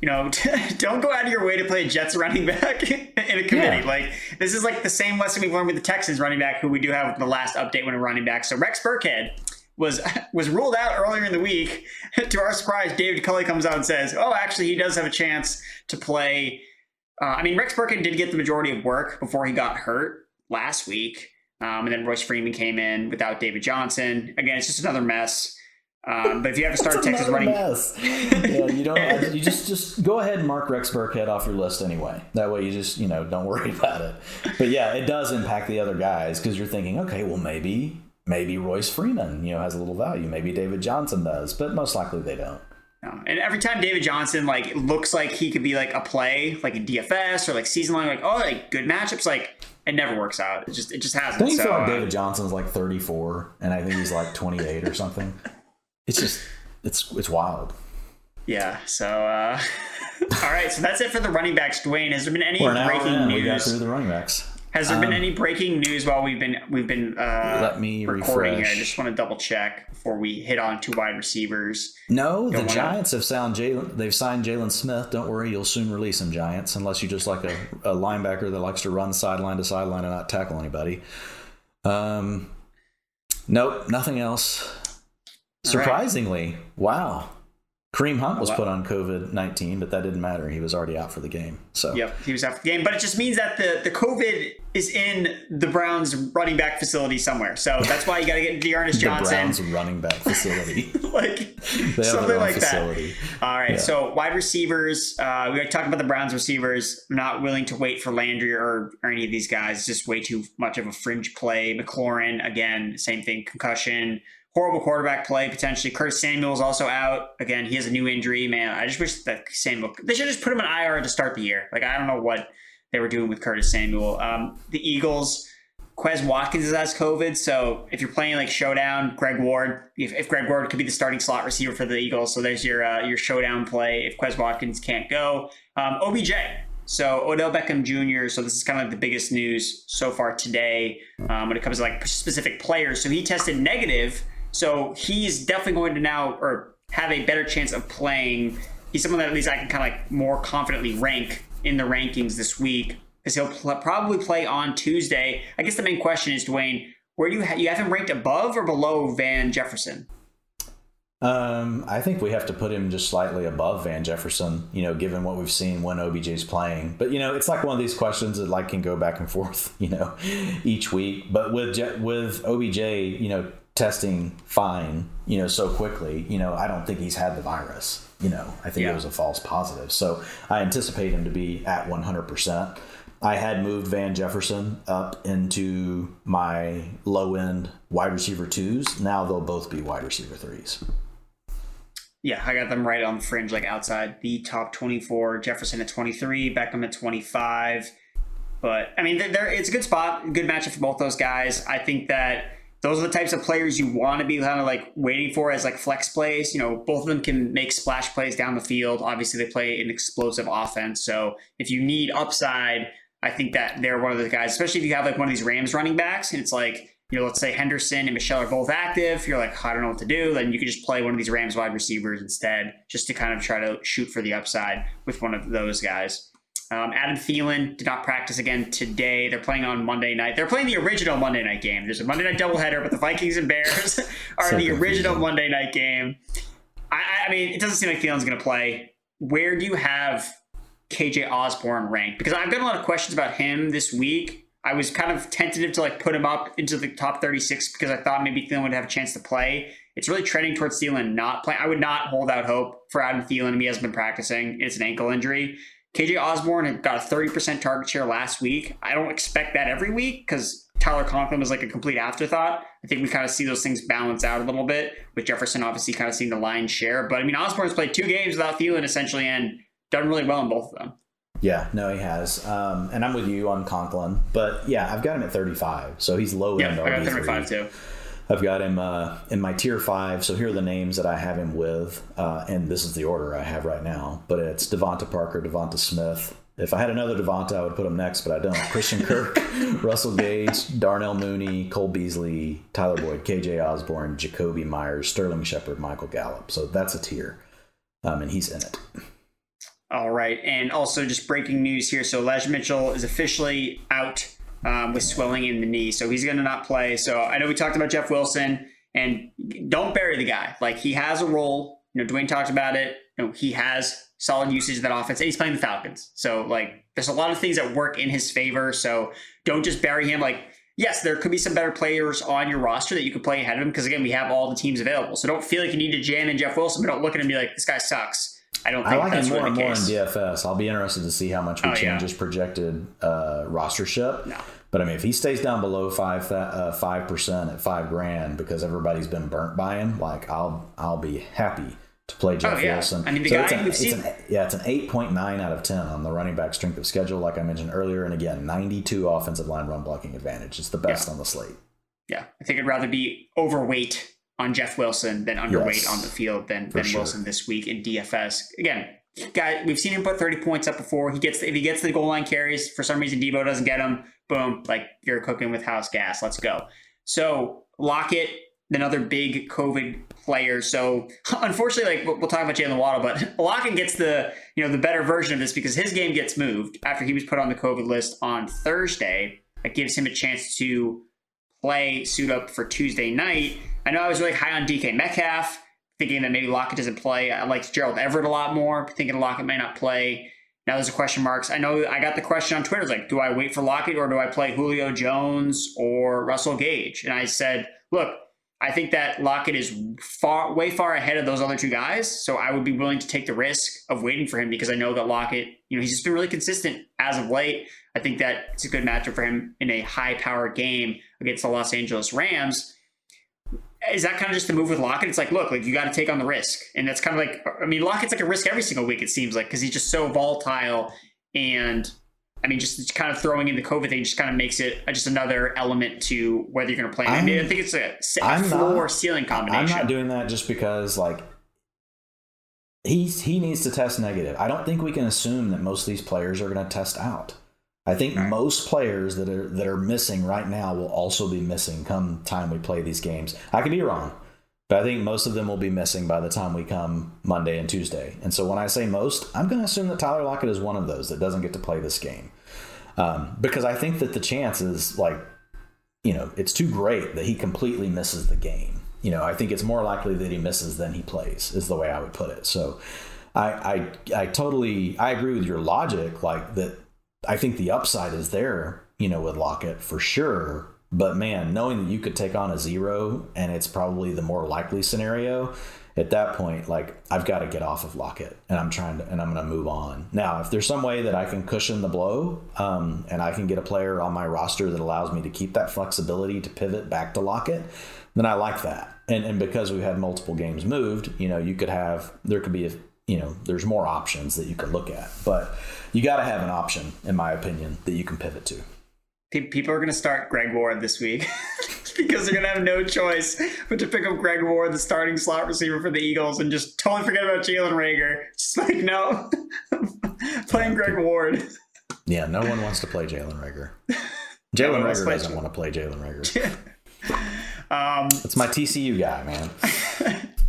you know, don't go out of your way to play Jets running back in a committee. Yeah. Like this is like the same lesson we've learned with the Texans running back, who we do have the last update when a running back. So Rex Burkhead was was ruled out earlier in the week. to our surprise, David Culley comes out and says, "Oh, actually, he does have a chance to play." Uh, I mean, Rex Burkhead did get the majority of work before he got hurt last week, um, and then Royce Freeman came in without David Johnson. Again, it's just another mess. Um, but if you have to start Texas running, mess. yeah, you don't. You just just go ahead and mark Rex Burkhead off your list anyway. That way, you just you know don't worry about it. But yeah, it does impact the other guys because you're thinking, okay, well maybe maybe Royce Freeman you know has a little value. Maybe David Johnson does, but most likely they don't. No. And every time David Johnson like looks like he could be like a play, like a DFS or like season long, like oh, like good matchups, like it never works out. It just it just hasn't. Don't you so, feel like uh, David Johnson's like 34, and I think he's like 28 or something? It's just it's it's wild. Yeah. So uh, all right. So that's it for the running backs. Dwain, has there been any breaking in. news? We got through the running backs. Has there um, been any breaking news while we've been we've been uh, let me recording refresh. here? I just want to double check before we hit on two wide receivers. No, Don't the Giants to... have signed Jaylon. They've signed Jaylon Smith. Don't worry, you'll soon release him, Giants, unless you just like a, a linebacker that likes to run sideline to sideline and not tackle anybody. Um, nope, nothing else. Surprisingly, right. wow. Kareem Hunt was put on COVID nineteen, but that didn't matter. He was already out for the game. So yep, he was out for the game. But it just means that the the COVID is in the Browns running back facility somewhere. So that's why you got to get D'Ernest Johnson. the Browns running back facility, like something like facility. that. All right, yeah. so wide receivers. Uh, we talked about the Browns receivers. I'm not willing to wait for Landry or, or any of these guys. It's just way too much of a fringe play. McLaurin again, same thing, concussion horrible quarterback play potentially. Curtis Samuel is also out again. He has a new injury. Man, I just wish that Samuel they should just put him in IR to start the year. Like I don't know what they were doing with Curtis Samuel. Um, the Eagles. Quez Watkins has COVID, so if you're playing like showdown, Greg Ward, if, if Greg Ward could be the starting slot receiver for the Eagles, so there's your uh, your showdown play. If Quez Watkins can't go, um, OBJ. So Odell Beckham Jr. So this is kind of like the biggest news so far today um, when it comes to like specific players. So he tested negative, so he's definitely going to now or have a better chance of playing. He's someone that at least I can kind of like more confidently rank in the rankings this week because he'll pl- probably play on Tuesday. I guess the main question is, Dwain, where do you ha- you have him ranked above or below Van Jefferson? Um, I think we have to put him just slightly above Van Jefferson, you know, given what we've seen when OBJ's playing. But you know, it's like one of these questions that like can go back and forth, you know, each week. But with with OBJ, you know, testing fine, you know, so quickly, you know, I don't think he's had the virus. You know, I think yeah. it was a false positive. So I anticipate him to be at 100%. I had moved Van Jefferson up into my low end wide receiver twos. Now they'll both be wide receiver threes. Yeah, I got them right on the fringe, like outside the top 24. Jefferson at 23, Beckham at 25. But I mean, they're, it's a good spot, good matchup for both those guys. I think that those are the types of players you want to be kind of like waiting for as like flex plays. You know, both of them can make splash plays down the field. Obviously, they play an explosive offense. So if you need upside, I think that they're one of the guys, especially if you have like one of these Rams running backs and it's like, you know, let's say Henderson and Michel are both active. You're like, I don't know what to do. Then you can just play one of these Rams wide receivers instead, just to kind of try to shoot for the upside with one of those guys. Um, Adam Thielen did not practice again today. They're playing on Monday night. They're playing the original Monday night game. There's a Monday night doubleheader, but the Vikings and Bears are so the original Monday night game. I, I mean, it doesn't seem like Thielen's going to play. Where do you have KJ Osborn ranked? Because I've got a lot of questions about him this week. I was kind of tentative to like put him up into the top 36 because I thought maybe Thielen would have a chance to play. It's really trending towards Thielen not playing. I would not hold out hope for Adam Thielen. He hasn't been practicing. It's an ankle injury. KJ Osborn had got a 30% target share last week. I don't expect that every week because Tyler Conklin was like a complete afterthought. I think we kind of see those things balance out a little bit with Jefferson obviously kind of seeing the line share. But I mean, Osborn's played two games without Thielen essentially and done really well in both of them. Yeah, no, he has. Um, and I'm with you on Conklin. But yeah, I've got him at 35. So he's low end. Yeah, I got 35 too. I've got him uh, in my tier five. So here are the names that I have him with, uh, and this is the order I have right now. But it's DeVante Parker, DeVonta Smith. If I had another DeVonta, I would put him next, but I don't. Christian Kirk, Russell Gage, Darnell Mooney, Cole Beasley, Tyler Boyd, KJ Osborn, Jakobi Meyers, Sterling Shepard, Michael Gallup. So that's a tier, um, and he's in it. All right, and also just breaking news here. So Elijah Mitchell is officially out um, with swelling in the knee. So he's going to not play. So I know we talked about Jeff Wilson, and don't bury the guy. Like he has a role. You know, Dwain talked about it. You know, he has solid usage of that offense, and he's playing the Falcons. So like, there's a lot of things that work in his favor. So don't just bury him. Like, yes, there could be some better players on your roster that you could play ahead of him because again, we have all the teams available. So don't feel like you need to jam in Jeff Wilson, but don't look at him and be like, this guy sucks. I don't. I like him more and more in DFS. I'll be interested to see how much we oh, change yeah. his projected uh, rostership. No. But I mean, if he stays down below five uh, five percent at five grand because everybody's been burnt by him, like I'll I'll be happy to play Jeff oh, yeah. Wilson. I mean, the so guy it's an, it's seen... an, yeah, it's an eight point nine out of ten on the running back strength of schedule, like I mentioned earlier, and again, ninety two offensive line run blocking advantage. It's the best yeah. on the slate. Yeah, I think I'd rather be overweight on Jeff Wilson than underweight yes, on the field than, than sure. Wilson this week in DFS. Again, guy, we've seen him put 30 points up before. He gets if he gets the goal line carries for some reason Deebo doesn't get them. Boom, like you're cooking with house gas. Let's go. So Lockett, another big COVID player. So unfortunately, like we'll talk about Jaylen Waddle, but Lockett gets the you know the better version of this because his game gets moved after he was put on the COVID list on Thursday. That gives him a chance to play suit up for Tuesday night. I know I was really high on DK Metcalf thinking that maybe Lockett doesn't play. I liked Gerald Everett a lot more, thinking Lockett may not play. Now there's a question marks. I know I got the question on Twitter. It's like, do I wait for Lockett or do I play Julio Jones or Russell Gage? And I said, look, I think that Lockett is far, way far ahead of those other two guys. So I would be willing to take the risk of waiting for him because I know that Lockett, you know, he's just been really consistent as of late. I think that it's a good matchup for him in a high power game against the Los Angeles Rams is that kind of just the move with Lockett? It's like, look, like you got to take on the risk, and that's kind of like, I mean, Lockett's like a risk every single week. It seems like because he's just so volatile, and I mean, just kind of throwing in the COVID thing just kind of makes it uh, just another element to whether you're going to play. I, mean, I think it's a, a floor ceiling combination. I'm not doing that just because like he's he needs to test negative. I don't think we can assume that most of these players are going to test out. I think right. most players that are that are missing right now will also be missing come time we play these games. I could be wrong. But I think most of them will be missing by the time we come Monday and Tuesday. And so when I say most, I'm going to assume that Tyler Lockett is one of those that doesn't get to play this game. Um, because I think that the chance is like, you know, it's too great that he completely misses the game. You know, I think it's more likely that he misses than he plays, is the way I would put it. So I, I, I totally, I agree with your logic, like that. I think the upside is there, you know, with Lockett for sure but man, knowing that you could take on a zero and it's probably the more likely scenario, at that point, like I've got to get off of Lockett and I'm trying to, and I'm going to move on. Now, if there's some way that I can cushion the blow um, and I can get a player on my roster that allows me to keep that flexibility to pivot back to Lockett, then I like that. And, and because we've had multiple games moved, you know, you could have, there could be, a, you know, there's more options that you could look at, but you got to have an option, in my opinion, that you can pivot to people are going to start Greg Ward this week because they're going to have no choice but to pick up Greg Ward, the starting slot receiver for the Eagles, and just totally forget about Jalen Reagor. Just like, no, playing Greg Ward. Yeah, no one wants to play Jalen Reagor. Jalen Reagor doesn't want to play Jalen Reagor. um, it's my TCU guy, man.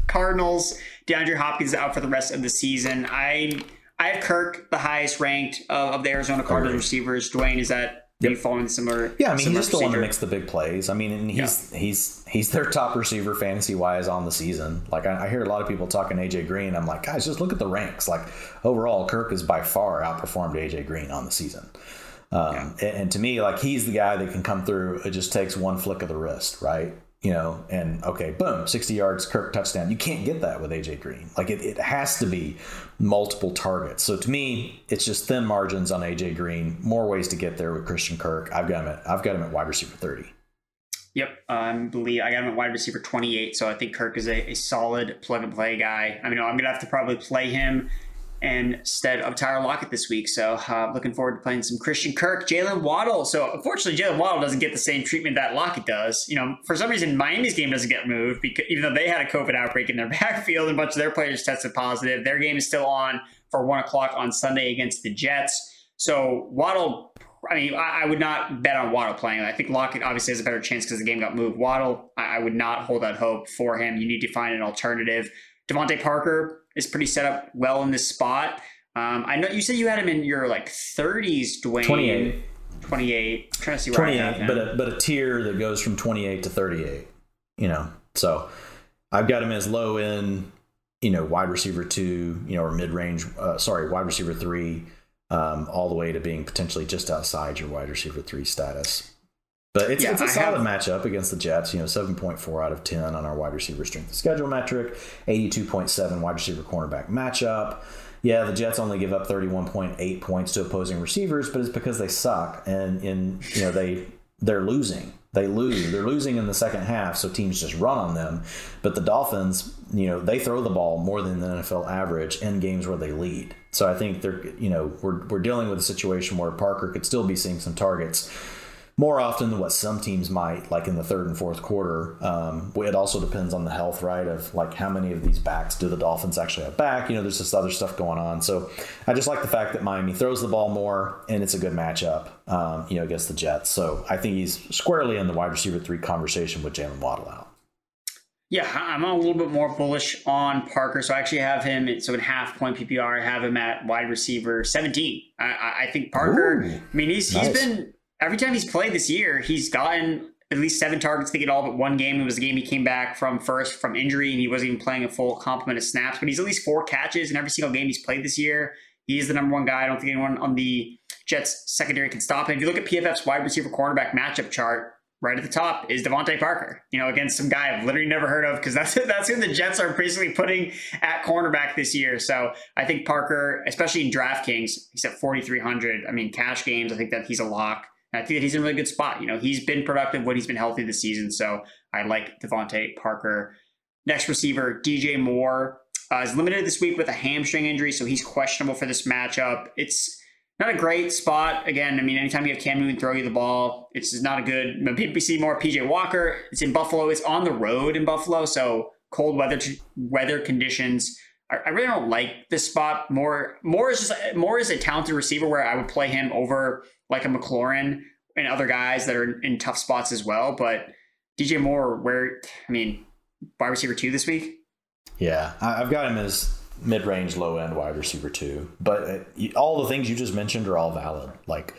Cardinals, DeAndre Hopkins out for the rest of the season. I I have Kirk, the highest ranked of, of the Arizona Cardinals receivers. Dwain, is that yep. be following similar. Yeah, I mean, he's just the one that makes the big plays. I mean, and he's yeah. he's he's their top receiver fantasy wise on the season. Like I, I, hear a lot of people talking AJ Green. I'm like, guys, just look at the ranks. Like overall, Kirk is by far outperformed AJ Green on the season. Um, yeah. and, and to me, like he's the guy that can come through. It just takes one flick of the wrist, right? You know, and okay, boom, 60 yards, Kirk touchdown. You can't get that with AJ Green. Like it, it has to be multiple targets. So to me, it's just thin margins on AJ Green. More ways to get there with Christian Kirk. I've got him at I've got him at wide receiver 30. Yep, I um, believe I got him at wide receiver 28. So I think Kirk is a, a solid plug and play guy. I mean, I'm gonna have to probably play him instead of Tyler Lockett this week. So uh, looking forward to playing some Christian Kirk, Jaylen Waddle. So unfortunately, Jaylen Waddle doesn't get the same treatment that Lockett does. You know, for some reason, Miami's game doesn't get moved because even though they had a COVID outbreak in their backfield and a bunch of their players tested positive, their game is still on for one o'clock on Sunday against the Jets. So Waddle. I mean, I, would not bet on Waddle playing. I think Lockett obviously has a better chance because the game got moved. Waddle, I, would not hold out hope for him. You need to find an alternative. DeVante Parker, is pretty set up well in this spot. Um, I know you said you had him in your like 30s, Dwain. 28. 28. I'm trying to see where 28, but a, but a tier that goes from 28 to 38. You know, so I've got him as low in, you know, wide receiver two, you know, or mid range. Uh, sorry, wide receiver three, um, all the way to being potentially just outside your wide receiver three status. But it's, yeah, it's a I solid have... matchup against the Jets. You know, 7.4 out of 10 on our wide receiver strength of schedule metric, 82.7 wide receiver cornerback matchup. Yeah, the Jets only give up 31.8 points to opposing receivers, but it's because they suck and in you know they they're losing. They lose. They're losing in the second half, so teams just run on them. But the Dolphins, you know, they throw the ball more than the NFL average in games where they lead. So I think they're, you know, we're, we're dealing with a situation where Parker could still be seeing some targets more often than what some teams might, like in the third and fourth quarter. Um, it also depends on the health, right? Of like how many of these backs do the Dolphins actually have back? You know, there's this other stuff going on. So I just like the fact that Miami throws the ball more and it's a good matchup, um, you know, against the Jets. So I think he's squarely in the wide receiver three conversation with Jaylen Waddle out. Yeah, I'm a little bit more bullish on Parker. So I actually have him, at, so in half point PPR, I have him at wide receiver 17. I, I think Parker, Ooh, I mean, he's, nice. he's been every time he's played this year, he's gotten at least seven targets. Think it all but one game. It was the game he came back from first from injury, and he wasn't even playing a full complement of snaps. But he's at least four catches in every single game he's played this year. He is the number one guy. I don't think anyone on the Jets secondary can stop him. If you look at PFF's wide receiver cornerback matchup chart, right at the top is DeVante Parker. You know, against some guy I've literally never heard of because that's that's who the Jets are basically putting at cornerback this year. So I think Parker, especially in DraftKings, he's at 4,300. I mean, cash games, I think that he's a lock. And I think that he's in a really good spot. You know, he's been productive when he's been healthy this season. So I like DeVante Parker. Next receiver, DJ Moore, uh, is limited this week with a hamstring injury, so he's questionable for this matchup. It's not a great spot. Again, I mean, anytime you have Cam Newton throw you the ball, it's not a good. People see more PJ Walker. It's in Buffalo. It's on the road in Buffalo, so cold weather weather conditions. I, I really don't like this spot. Moore, Moore is just Moore is a talented receiver where I would play him over like a McLaurin and other guys that are in tough spots as well. But DJ Moore, where I mean, wide receiver two this week. Yeah, I've got him as mid-range, low-end wide receiver two. But uh, all the things you just mentioned are all valid. Like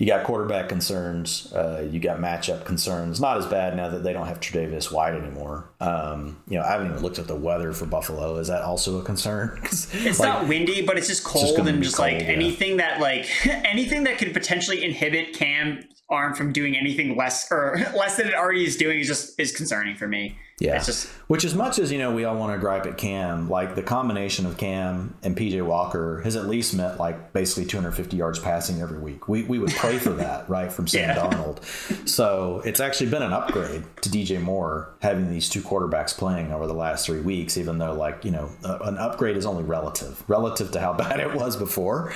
you got quarterback concerns, uh, you got matchup concerns. Not as bad now that they don't have Tre'Davious White anymore. Um, you know, I haven't even looked at the weather for Buffalo. Is that also a concern? it's like, not windy, but it's just cold it's just and just cold, like yeah. anything that like anything that could potentially inhibit Cam arm from doing anything less or less than it already is doing is just is concerning for me. Yeah. Just which as much as you know we all want to gripe at Cam, like the combination of Cam and PJ Walker has at least meant like basically 250 yards passing every week. We we would pray for that, right, from Sam yeah. Darnold. So it's actually been an upgrade to DJ Moore having these two quarterbacks playing over the last three weeks, even though like you know an upgrade is only relative relative to how bad it was before.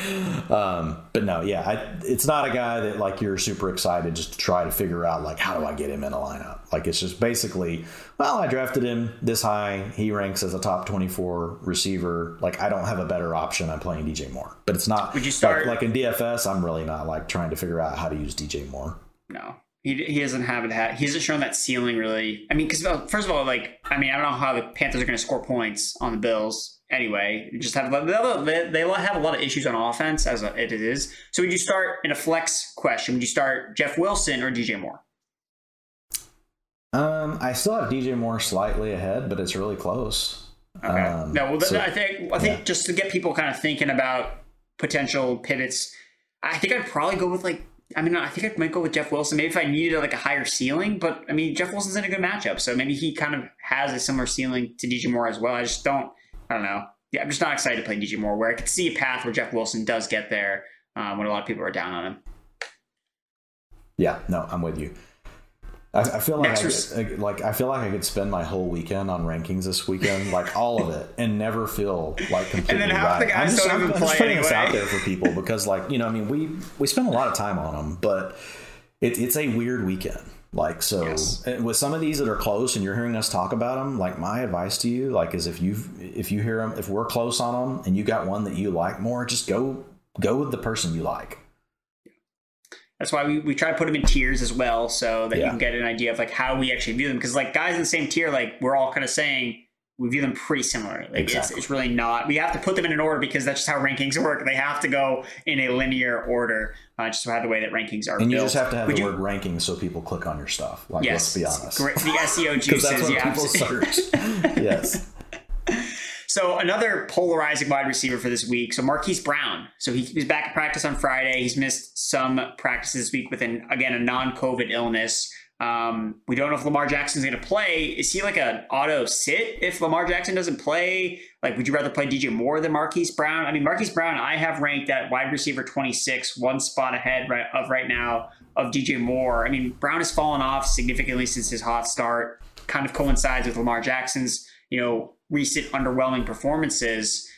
Um, but no, yeah, I, it's not a guy that like you're super excited just to try to figure out like how do I get him in a lineup. Like it's just basically well, I drafted him this high. He ranks as a top 24 receiver. Like, I don't have a better option. I'm playing DJ Moore. But it's not. Would you start? Like, like in DFS, I'm really not like trying to figure out how to use DJ Moore. No. He, he doesn't have it. He hasn't shown that ceiling really. I mean, because first of all, like I mean, I don't know how the Panthers are going to score points on the Bills anyway. just have they, they have a lot of issues on offense as it is. So would you start in a flex question? Would you start Jeff Wilson or DJ Moore? Um, I still have DJ Moore slightly ahead, but it's really close. Okay. Um, no, well, so, I think I think yeah. just to get people kind of thinking about potential pivots, I think I'd probably go with like. I mean, I think I might go with Jeff Wilson. Maybe if I needed like a higher ceiling, but I mean, Jeff Wilson's in a good matchup, so maybe he kind of has a similar ceiling to DJ Moore as well. I just don't. I don't know. Yeah, I'm just not excited to play DJ Moore. Where I could see a path where Jeff Wilson does get there um, when a lot of people are down on him. Yeah, no, I'm with you. I, I feel like I, like I feel like I could spend my whole weekend on rankings this weekend, like all of it, and never feel like completely and then half right. The guys I'm just, don't I'm, even I'm just putting anyway. this out there for people because, like, you know, I mean, we we spend a lot of time on them, but it, it's a weird weekend. Like so, yes. with some of these that are close, and you're hearing us talk about them, like my advice to you, like, is if you if you hear them, if we're close on them, and you got one that you like more, just go go with the person you like. That's why we, we try to put them in tiers as well, so that yeah. you can get an idea of like how we actually view them. Because like guys in the same tier, like we're all kind of saying we view them pretty similar. Like exactly. it's, it's really not. We have to put them in an order because that's just how rankings work. They have to go in a linear order, uh, just how the way that rankings are. And you just have to have Would the you, word rankings so people click on your stuff. Like yes, let's be honest. Great. The SEO juices. that's what people search. yes. So another polarizing wide receiver for this week. So Marquise Brown. So he, he's back at practice on Friday. He's missed some practice this week with an again a non-COVID illness. Um, we don't know if Lamar Jackson's going to play. Is he like an auto sit if Lamar Jackson doesn't play? Like, would you rather play DJ Moore than Marquise Brown? I mean, Marquise Brown, I have ranked at wide receiver 26, one spot ahead right, of right now of DJ Moore. I mean, Brown has fallen off significantly since his hot start. Kind of coincides with Lamar Jackson's, you know, recent underwhelming performances.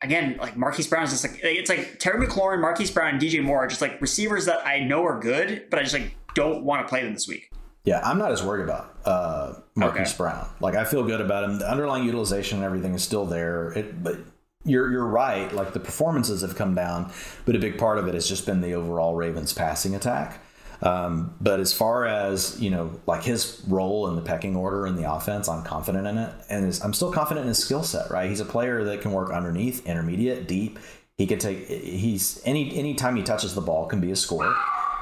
Again, like Marquise Brown is just like it's like Terry McLaurin, Marquise Brown, and DJ Moore are just like receivers that I know are good, but I just like don't want to play them this week. Yeah, I'm not as worried about uh, Marquise okay. Brown. Like I feel good about him. The underlying utilization and everything is still there. It, but you're you're right. Like the performances have come down, but a big part of it has just been the overall Ravens passing attack. Um, but as far as you know, like his role in the pecking order in the offense, I'm confident in it, and I'm still confident in his skill set. Right, he's a player that can work underneath, intermediate, deep. He could take. He's any any time he touches the ball can be a score.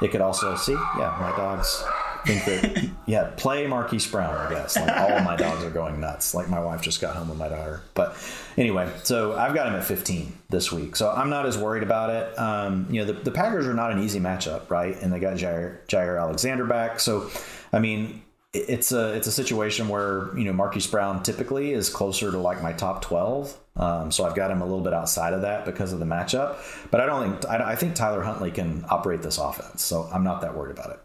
It could also see. Yeah, my dogs think that yeah, play Marquise Brown. I guess like all my dogs are going nuts. Like my wife just got home with my daughter. But anyway, so I've got him at 15 this week, so I'm not as worried about it. Um, you know, the, the Packers are not an easy matchup, right? And they got Jair, Jaire Alexander back, so I mean. It's a it's a situation where you know Marquise Brown typically is closer to like my top twelve, um, so I've got him a little bit outside of that because of the matchup. But I don't think I, I think Tyler Huntley can operate this offense, so I'm not that worried about it.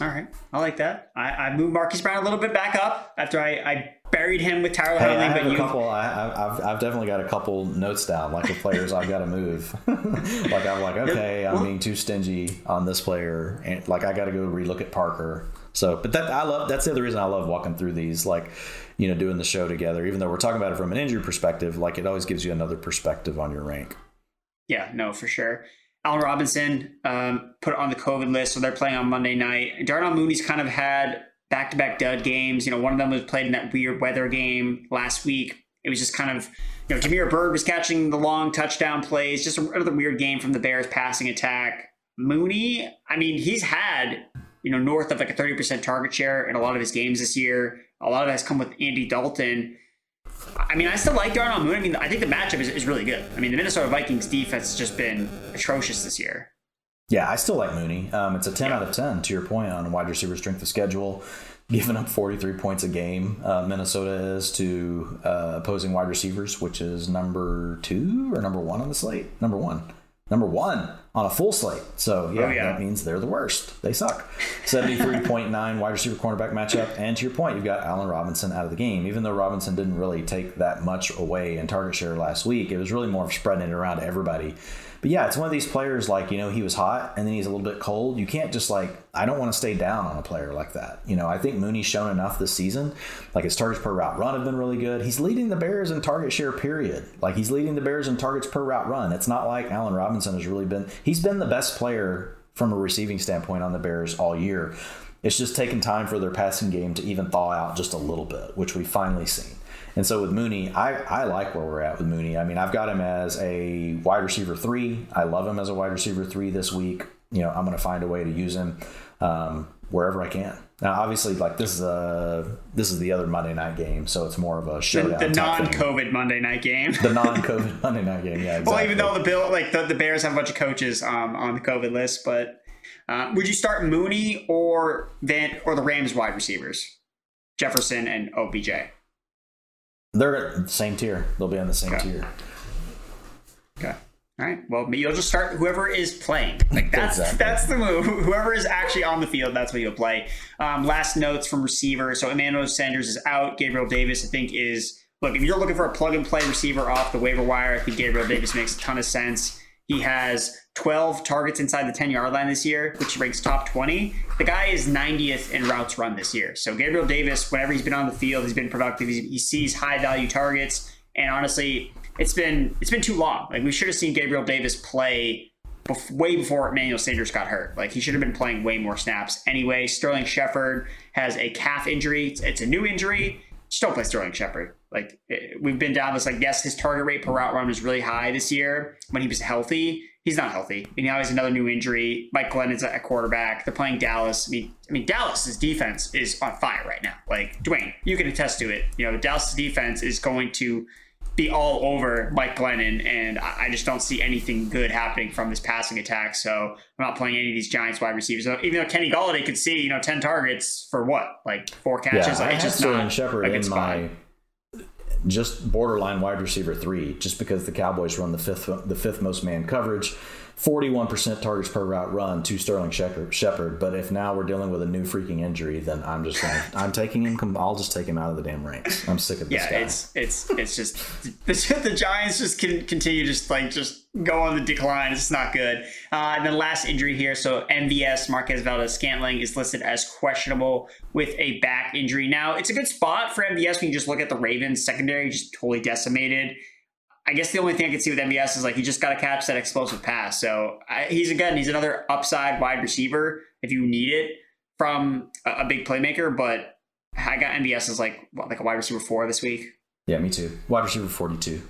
All right, I like that. I, I moved Marquise Brown a little bit back up after I, I buried him with Tyler Hey, Huntley. I have but a you, couple. I, I- I've, I've definitely got a couple notes down, like the players I've got to move. like I'm like, okay, I'm being too stingy on this player, and like I got to go relook at Parker. So, but that I love. That's the other reason I love walking through these, like, you know, doing the show together. Even though we're talking about it from an injury perspective, like it always gives you another perspective on your rank. Yeah, no, for sure. Allen Robinson um, put on the COVID list, so they're playing on Monday night. Darnell Mooney's kind of had back-to-back dud games. You know, one of them was played in that weird weather game last week. It was just kind of, you know, Damiere Byrd was catching the long touchdown plays. Just another weird game from the Bears passing attack. Mooney, I mean, he's had you know north of like a thirty percent target share in a lot of his games this year. A lot of that has come with Andy Dalton. I mean, I still like Darnell Mooney. I mean, I think the matchup is, is really good. I mean, the Minnesota Vikings defense has just been atrocious this year. Yeah, I still like Mooney. Um, it's a 10 out of 10, to your point, on wide receiver strength of schedule. Giving up 43 points a game, uh, Minnesota is to uh, opposing wide receivers, which is number two or number one on the slate? Number one. Number one on a full slate. So, yeah, Oh, yeah. that means they're the worst. They suck. 73.9 wide receiver cornerback matchup. And to your point, you've got Allen Robinson out of the game. Even though Robinson didn't really take that much away in target share last week, it was really more of spreading it around to everybody. But yeah, it's one of these players like, you know, he was hot and then he's a little bit cold. You can't just like, I don't want to stay down on a player like that. You know, I think Mooney's shown enough this season. Like his targets per route run have been really good. He's leading the Bears in target share, period. Like he's leading the Bears in targets per route run. It's not like Allen Robinson has really been, he's been the best player from a receiving standpoint on the Bears all year. It's just taken time for their passing game to even thaw out just a little bit, which we've finally seen. And so with Mooney, I, I like where we're at with Mooney. I mean, I've got him as a wide receiver three. I love him as a wide receiver three this week. You know, I'm going to find a way to use him um, wherever I can. Now, obviously, like this is a this is the other Monday night game, so it's more of a showdown. the thing. non-COVID Monday night game. the non-COVID Monday night game. Yeah, exactly. Well, even though the bill, like the, the Bears have a bunch of coaches um, on the COVID list, but uh, would you start Mooney or Van or the Rams wide receivers, Jefferson and OBJ? They're at the same tier, they'll be on the same Okay. tier. Okay. All right. Well, you'll just start whoever is playing. Like that's Exactly. that's the move. Whoever is actually on the field, that's what you'll play. Um, last notes from receiver. So Emmanuel Sanders is out. Gabriel Davis, I think, is look. If you're looking for a plug and play receiver off the waiver wire, I think Gabriel Davis makes a ton of sense. He has 12 targets inside the 10 yard line this year, which ranks top 20. The guy is 90th in routes run this year. So Gabriel Davis, whenever he's been on the field, he's been productive. He's, he sees high value targets, and honestly, it's been it's been too long. Like we should have seen Gabriel Davis play bef- way before Emmanuel Sanders got hurt. Like he should have been playing way more snaps. Anyway, Sterling Shepard has a calf injury. It's, it's a new injury. Just don't play Sterling Shepard. Like it- we've been down this. Like yes, his target rate per route run was really high this year when he was healthy. He's not healthy, and now he has another new injury. Mike Glennon's at quarterback. They're playing Dallas. I mean, I mean Dallas's defense is on fire right now. Like Dwain, you can attest to it. You know, Dallas's defense is going to be all over Mike Glennon, and I I just don't see anything good happening from this passing attack. So I'm not playing any of these Giants wide receivers. So even though Kenny Golladay could see, you know, ten targets for what, like four catches, I like, had it's just Sterling not Shepard in my. Just borderline wide receiver three, just because the Cowboys run the fifth the fifth most man coverage. 41% targets per route run to Sterling Shepard. But if now we're dealing with a new freaking injury, then I'm just to, I'm taking him, I'll just take him out of the damn ranks. I'm sick of this Yeah, guy. it's it's it's just the, the Giants just can continue just like just go on the decline. It's not good. Uh, and then last injury here, so MVS Marquez Valdes Scantling is listed as questionable with a back injury. Now it's a good spot for MVS when you just look at the Ravens secondary, just totally decimated. I guess the only thing I can see with MVS is like he just got to catch that explosive pass. So I, he's again he's another upside wide receiver if you need it from a, a big playmaker. But I got MVS as like what, like a wide receiver four this week. yeah, me too. Wide receiver 42.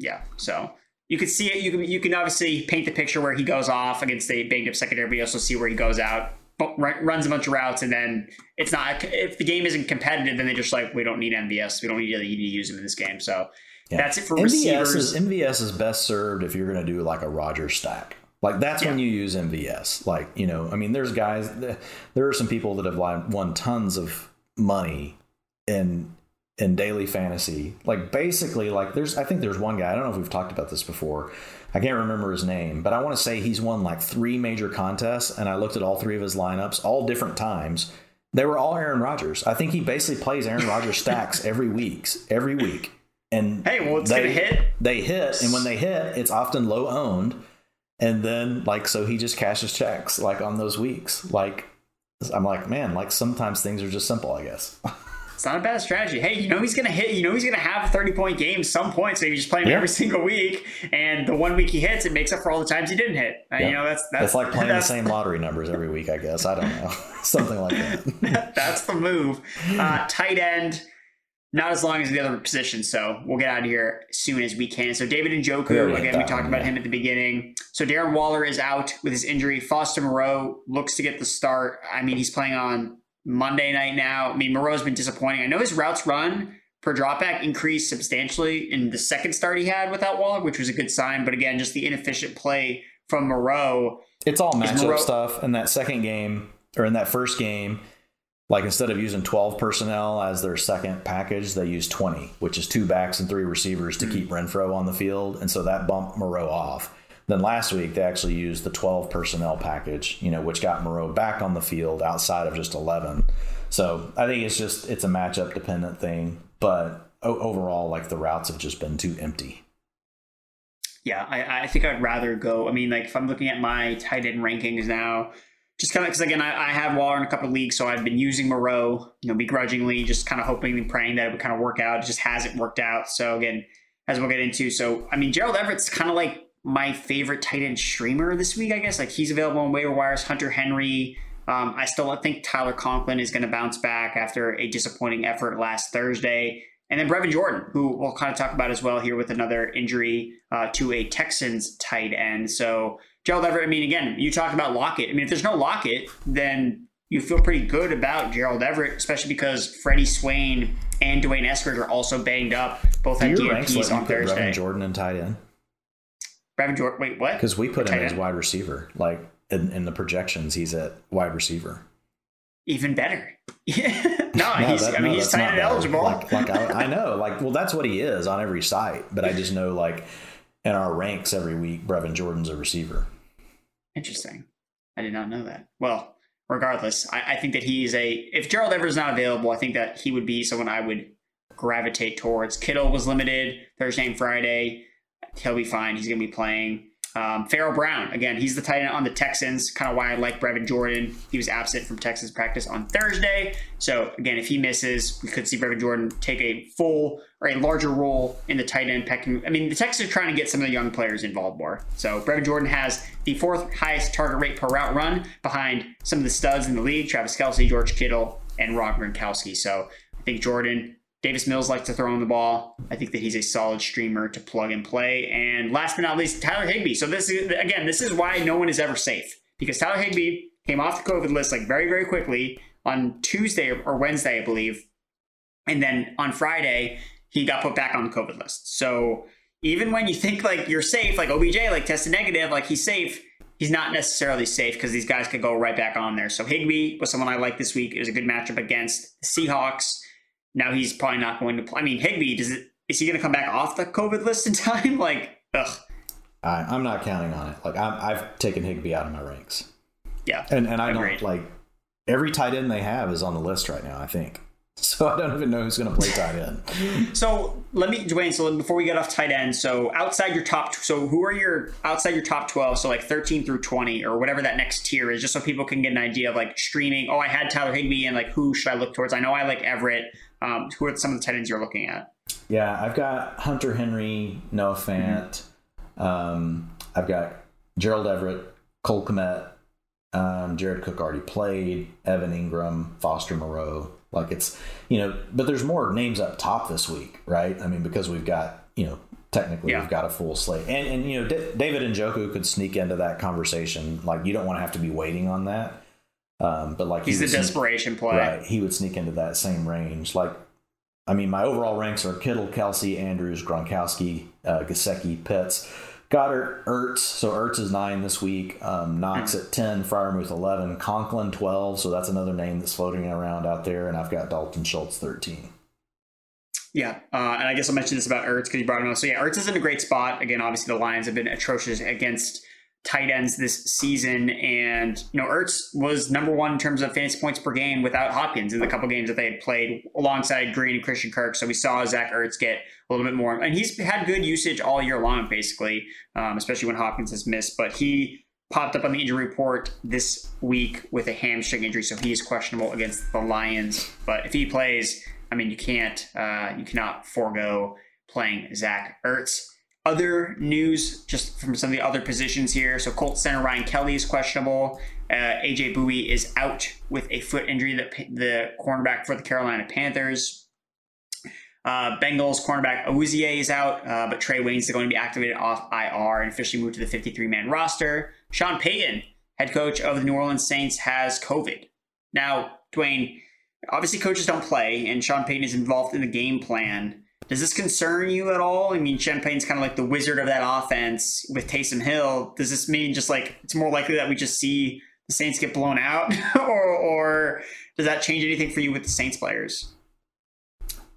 Yeah, so you can see it. You can you can obviously paint the picture where he goes off against a banged up secondary, but you also see where he goes out, but run- runs a bunch of routes, and then it's not. If the game isn't competitive, then they just like we don't need MVS, We don't need to use him in this game. So Yeah. that's it for MVS receivers. is, MVS is best served if you're going to do like a Roger stack. Like that's when you use MVS. Like you know, I mean, there's guys. There are some people that have won tons of money in in daily fantasy. Like basically, like there's I think there's one guy. I don't know if we've talked about this before. I can't remember his name, but I want to say he's won like three major contests, and I looked at all three of his lineups, all different times. They were all Aaron Rodgers. I think he basically plays Aaron Rodgers stacks every weeks, every week. And hey, well, it's they, gonna hit. They hit, and when they hit, it's often low owned. And then, like, so he just cashes checks like on those weeks. Like, I'm like, man, like sometimes things are just simple, I guess. It's not a bad strategy. Hey, you know he's gonna hit. You know he's gonna have a thirty point game some point. So you just play him yeah. every single week, and the one week he hits, it makes up for all the times he didn't hit. Uh, You know that's that's it's like playing that's, the same lottery numbers every week. I guess I don't know, something like that. that's the move. Uh, tight end. Not as long as the other positions, so we'll get out of here as soon as we can. So David and Njoku, again, we talked one, about yeah. him at the beginning. So Darren Waller is out with his injury. Foster Moreau looks to get the start. I mean, he's playing on Monday night now. I mean, Moreau's been disappointing. I know his routes run per dropback increased substantially in the second start he had without Waller, which was a good sign. But again, just the inefficient play from Moreau. It's all matchup Moreau- stuff. In that second game, or in that first game, like instead of using 12 personnel as their second package, they use 20, which is two backs and three receivers to keep mm. Renfro on the field. And so that bumped Moreau off. Then last week they actually used the 12 personnel package, you know, which got Moreau back on the field outside of just 11. So I think it's just it's a matchup dependent thing, but overall, like the routes have just been too empty. Yeah, I, I think I'd rather go. I mean, like if I'm looking at my tight end rankings now, just kind of because again, I, I have Waller in a couple of leagues, so I've been using Moreau, you know, begrudgingly, just kind of hoping and praying that it would kind of work out. It just hasn't worked out. So again, as we'll get into, so I mean, Gerald Everett's kind of like my favorite tight end streamer this week, I guess. Like he's available on waiver wires. Hunter Henry. Um, I still think Tyler Conklin is going to bounce back after a disappointing effort last Thursday. And then Brevin Jordan, who we'll kind of talk about as well here with another injury uh, to a Texans tight end. So Gerald Everett, I mean, again, you talked about Lockett. I mean, if there's no Lockett, then you feel pretty good about Gerald Everett, especially because Freddie Swain and D'Wayne Eskridge are also banged up. Both have DNPs on Thursday. Brevin Jordan and tight end. Brevin Jordan. Wait, what? Because we put him as wide receiver. Like in, in, the projections, he's at wide receiver. Even better. no, no, he's. That, I mean, no, he's tight end eligible. Like, like I, I, know, like, well, that's what he is on every site. But I just know, like, in our ranks every week, Brevin Jordan's a receiver. Interesting. I did not know that. Well, regardless, I, I think that he's a. If Gerald Everett is not available, I think that he would be someone I would gravitate towards. Kittle was limited Thursday and Friday he'll be fine. He's going to be playing. Um, Pharaoh Brown, again, he's the tight end on the Texans. Kind of why I like Brevin Jordan. He was absent from Texas practice on Thursday. So, again, if he misses, we could see Brevin Jordan take a full or a larger role in the tight end pecking. I mean, the Texans are trying to get some of the young players involved more. So, Brevin Jordan has the fourth highest target rate per route run behind some of the studs in the league Travis Kelce, George Kittle, and Rob Gronkowski. So, I think Jordan Davis Mills likes to throw him the ball. I think that he's a solid streamer to plug and play. And last but not least, Tyler Higbee. So this is again, this is why no one is ever safe because Tyler Higbee came off the COVID list like very very quickly on Tuesday or Wednesday, I believe, and then on Friday he got put back on the COVID list. So even when you think like you're safe, like OBJ like tested negative, like he's safe. He's not necessarily safe because these guys could go right back on there. So Higbee was someone I liked this week. It was a good matchup against the Seahawks. Now he's probably not going to play. I mean, Higbee, does it? Is he going to come back off the COVID list in time? like, ugh. I, am not counting on it. Like, i have taken Higbee out of my ranks. Yeah, and and I agreed. don't like every tight end they have is on the list right now. I think. So I don't even know who's going to play tight end. so let me, Dwain. So before we get off tight end, so outside your top, so who are your outside your top twelve? So like thirteen through twenty, or whatever that next tier is, just so people can get an idea of like streaming. Oh, I had Tyler Higbee, and like who should I look towards? I know I like Everett. Um, who are some of the tight ends you're looking at? Yeah, I've got Hunter Henry, Noah Fant. Mm-hmm. Um, I've got Gerald Everett, Cole Kmet, um, Jared Cook already played, Evan Engram, Foster Moreau. Like it's, you know, but there's more names up top this week, right? I mean, because we've got, you know, technically yeah. we've got a full slate. And, and you know, D- David Njoku could sneak into that conversation. Like you don't want to have to be waiting on that. Um, but like he's he a desperation play. Right. He would sneak into that same range. Like, I mean, my overall ranks are Kittle, Kelce, Andrews, Gronkowski, uh, Gesicki, Pitts, Goedert, Ertz. So Ertz is nine this week. Um, Knox mm-hmm. at 10, Freiermuth 11, Conklin 12. So that's another name that's floating around out there. And I've got Dalton Schultz 13. Yeah, uh, and I guess I'll mention this about Ertz because you brought him up. So yeah, Ertz is in a great spot. Again, obviously the Lions have been atrocious against tight ends this season, and you know Ertz was number one in terms of fantasy points per game without Hopkins in the couple games that they had played alongside Green and Christian Kirk. So we saw Zach Ertz get a little bit more, and he's had good usage all year long, basically, um, especially when Hopkins has missed. But he popped up on the injury report this week with a hamstring injury, so he is questionable against the Lions. But if he plays I mean, you can't, uh, you cannot forego playing Zach Ertz. Other news, just from some of the other positions here. So Colts center Ryan Kelly is questionable. Uh, AJ Bouye is out with a foot injury. That the cornerback for the Carolina Panthers. Uh, Bengals cornerback Awuzie is out, uh, but Trae Waynes going to be activated off IR and officially moved to the 53 man roster. Sean Payton, head coach of the New Orleans Saints, has COVID. Now, Dwain, obviously coaches don't play, and Sean Payton is involved in the game plan. Does this concern you at all? I mean, Payton's kind of like the wizard of that offense with Taysom Hill. Does this mean just like it's more likely that we just see the Saints get blown out, or, or does that change anything for you with the Saints players?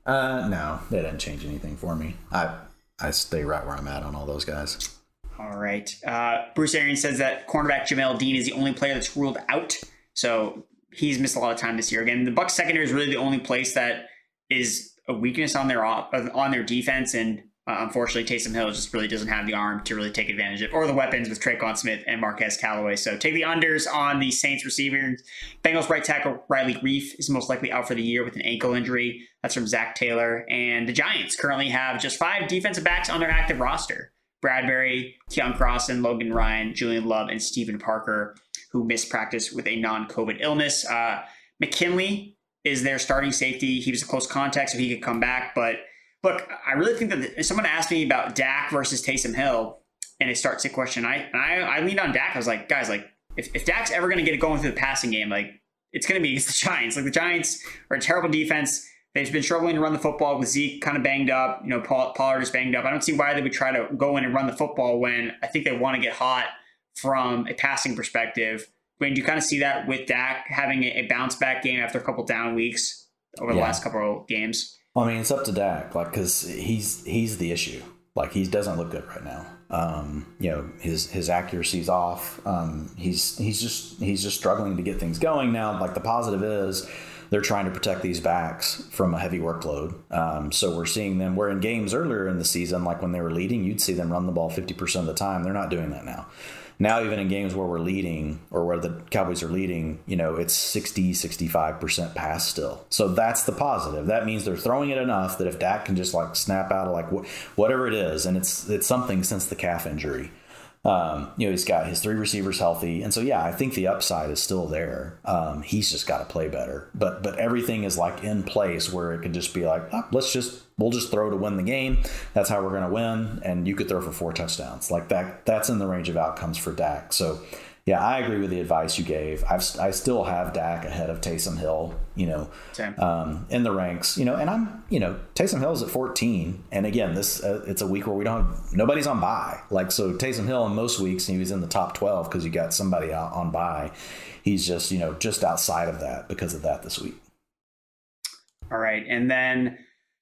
Uh, no, that didn't change anything for me. I I stay right where I'm at on all those guys. All right. Uh, Bruce Arians says that cornerback Jamel Dean is the only player that's ruled out. So he's missed a lot of time this year. Again, the Bucs secondary is really the only place that is a weakness on their on their defense, and uh, unfortunately, Taysom Hill just really doesn't have the arm to really take advantage of, or the weapons with Tre'Quan Smith and Marquez Callaway. So take the unders on the Saints receivers. Bengals right tackle Riley Reiff is most likely out for the year with an ankle injury. That's from Zac Taylor. And the Giants currently have just five defensive backs on their active roster. Bradbury, Keion Crossen, Logan Ryan, Julian Love, and Stephen Parker who missed practice with a non-COVID illness. Uh, McKinney is their starting safety. He was a close contact, so he could come back. But look, I really think that if someone asked me about Dak versus Taysom Hill, and it starts a question, I I, I leaned on Dak. I was like, guys, like if, if Dak's ever going to get it going through the passing game, like it's going to be against the Giants. Like the Giants are a terrible defense. They've been struggling to run the football with Zeke kind of banged up. You know, Paul, Pollard is banged up. I don't see why they would try to go in and run the football when I think they want to get hot from a passing perspective. When do you kind of see that with Dak having a bounce back game after a couple down weeks over the yeah. last couple of games? Well, I mean, it's up to Dak, like, because he's he's the issue. Like, he doesn't look good right now. Um, you know, his his accuracy's off. Um, he's he's just he's just struggling to get things going now. Like, the positive is they're trying to protect these backs from a heavy workload. Um, so we're seeing them. We're in games earlier in the season, like when they were leading, you'd see them run the ball 50% of the time. They're not doing that now. Now, even in games where we're leading or where the Cowboys are leading, you know, it's 60, 65% pass still. So that's the positive. That means they're throwing it enough that if Dak can just like snap out of like wh- whatever it is, and it's it's something since the calf injury, um, you know, he's got his three receivers healthy, and so yeah, I think the upside is still there. Um, he's just got to play better, but but everything is like in place where it could just be like, oh, let's just we'll just throw to win the game. That's how we're going to win, and you could throw for four touchdowns like that. That's in the range of outcomes for Dak. So yeah, I agree with the advice you gave. I've, I still have Dak ahead of Taysom Hill, you know, um, in the ranks, you know, and I'm, you know, Taysom Hill's at 14. And again, this, uh, it's a week where we don't have, nobody's on bye. Like, so Taysom Hill in most weeks, he was in the top 12 because you got somebody out on bye. He's just, you know, just outside of that because of that this week. All right. And then,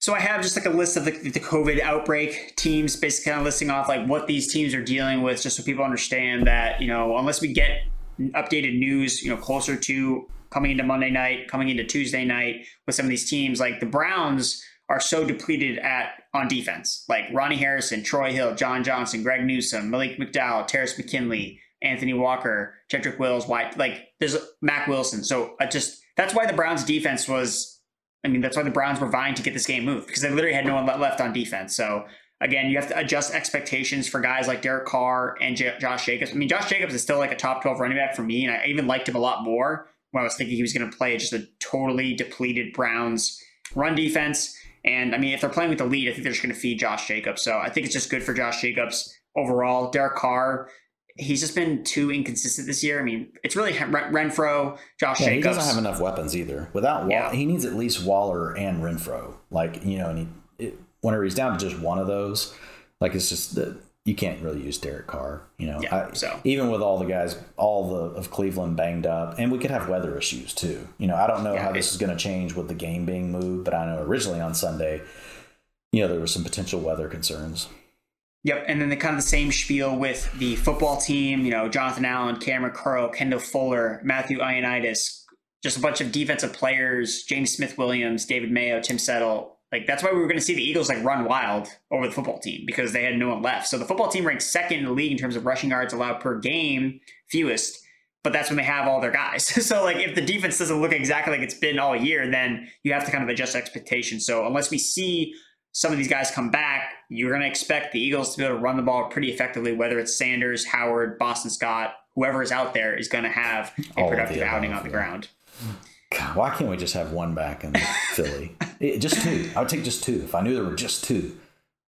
so I have just like a list of the, the COVID outbreak teams, basically kind of listing off like what these teams are dealing with, just so people understand that you know unless we get updated news, you know, closer to coming into Monday night, coming into Tuesday night with some of these teams, like the Browns are so depleted at on defense, like Ronnie Harrison, Troy Hill, John Johnson, Greg Newsome, Malik McDowell, Terrace McKinley, Anthony Walker, Jedrick Wills, White, like there's Mack Wilson. So I just that's why the Browns defense was I mean, that's why the Browns were vying to get this game moved because they literally had no one left on defense. So again, you have to adjust expectations for guys like Derek Carr and J- Josh Jacobs. I mean, Josh Jacobs is still like a top 12 running back for me, and I even liked him a lot more when I was thinking he was going to play just a totally depleted Browns run defense. And I mean, if they're playing with the lead, I think they're just going to feed Josh Jacobs. So I think it's just good for Josh Jacobs overall. Derek Carr, he's just been too inconsistent this year. I mean, it's really Renfro, Josh yeah, Jacobs. He doesn't have enough weapons either. Without Wall- yeah. he needs at least Waller and Renfro. Like you know, and he, it, whenever he's down to just one of those, like it's just that you can't really use Derek Carr. You know, yeah, I, so even with all the guys, all the of Cleveland banged up, and we could have weather issues too. You know, I don't know yeah, how this is going to change with the game being moved, but I know originally on Sunday you know there was some potential weather concerns. Yep, and then the kind of the same spiel with the football team. You know, Jonathan Allen, Kamren Curl, Kendall Fuller, Matthew Ioannidis, just a bunch of defensive players. James Smith Williams, David Mayo, Tim Settle. Like that's why we were going to see the Eagles like run wild over the football team because they had no one left. So the football team ranked second in the league in terms of rushing yards allowed per game, fewest but that's when they have all their guys. so like if the defense doesn't look exactly like it's been all year, then you have to kind of adjust expectations. So unless we see some of these guys come back, you're going to expect the Eagles to be able to run the ball pretty effectively, whether it's Sanders, Howard, Boston Scott, whoever is out there is going to have a all productive outing on the ground. God, why can't we just have one back in Philly? It, just two. I would take just two. If I knew there were just two,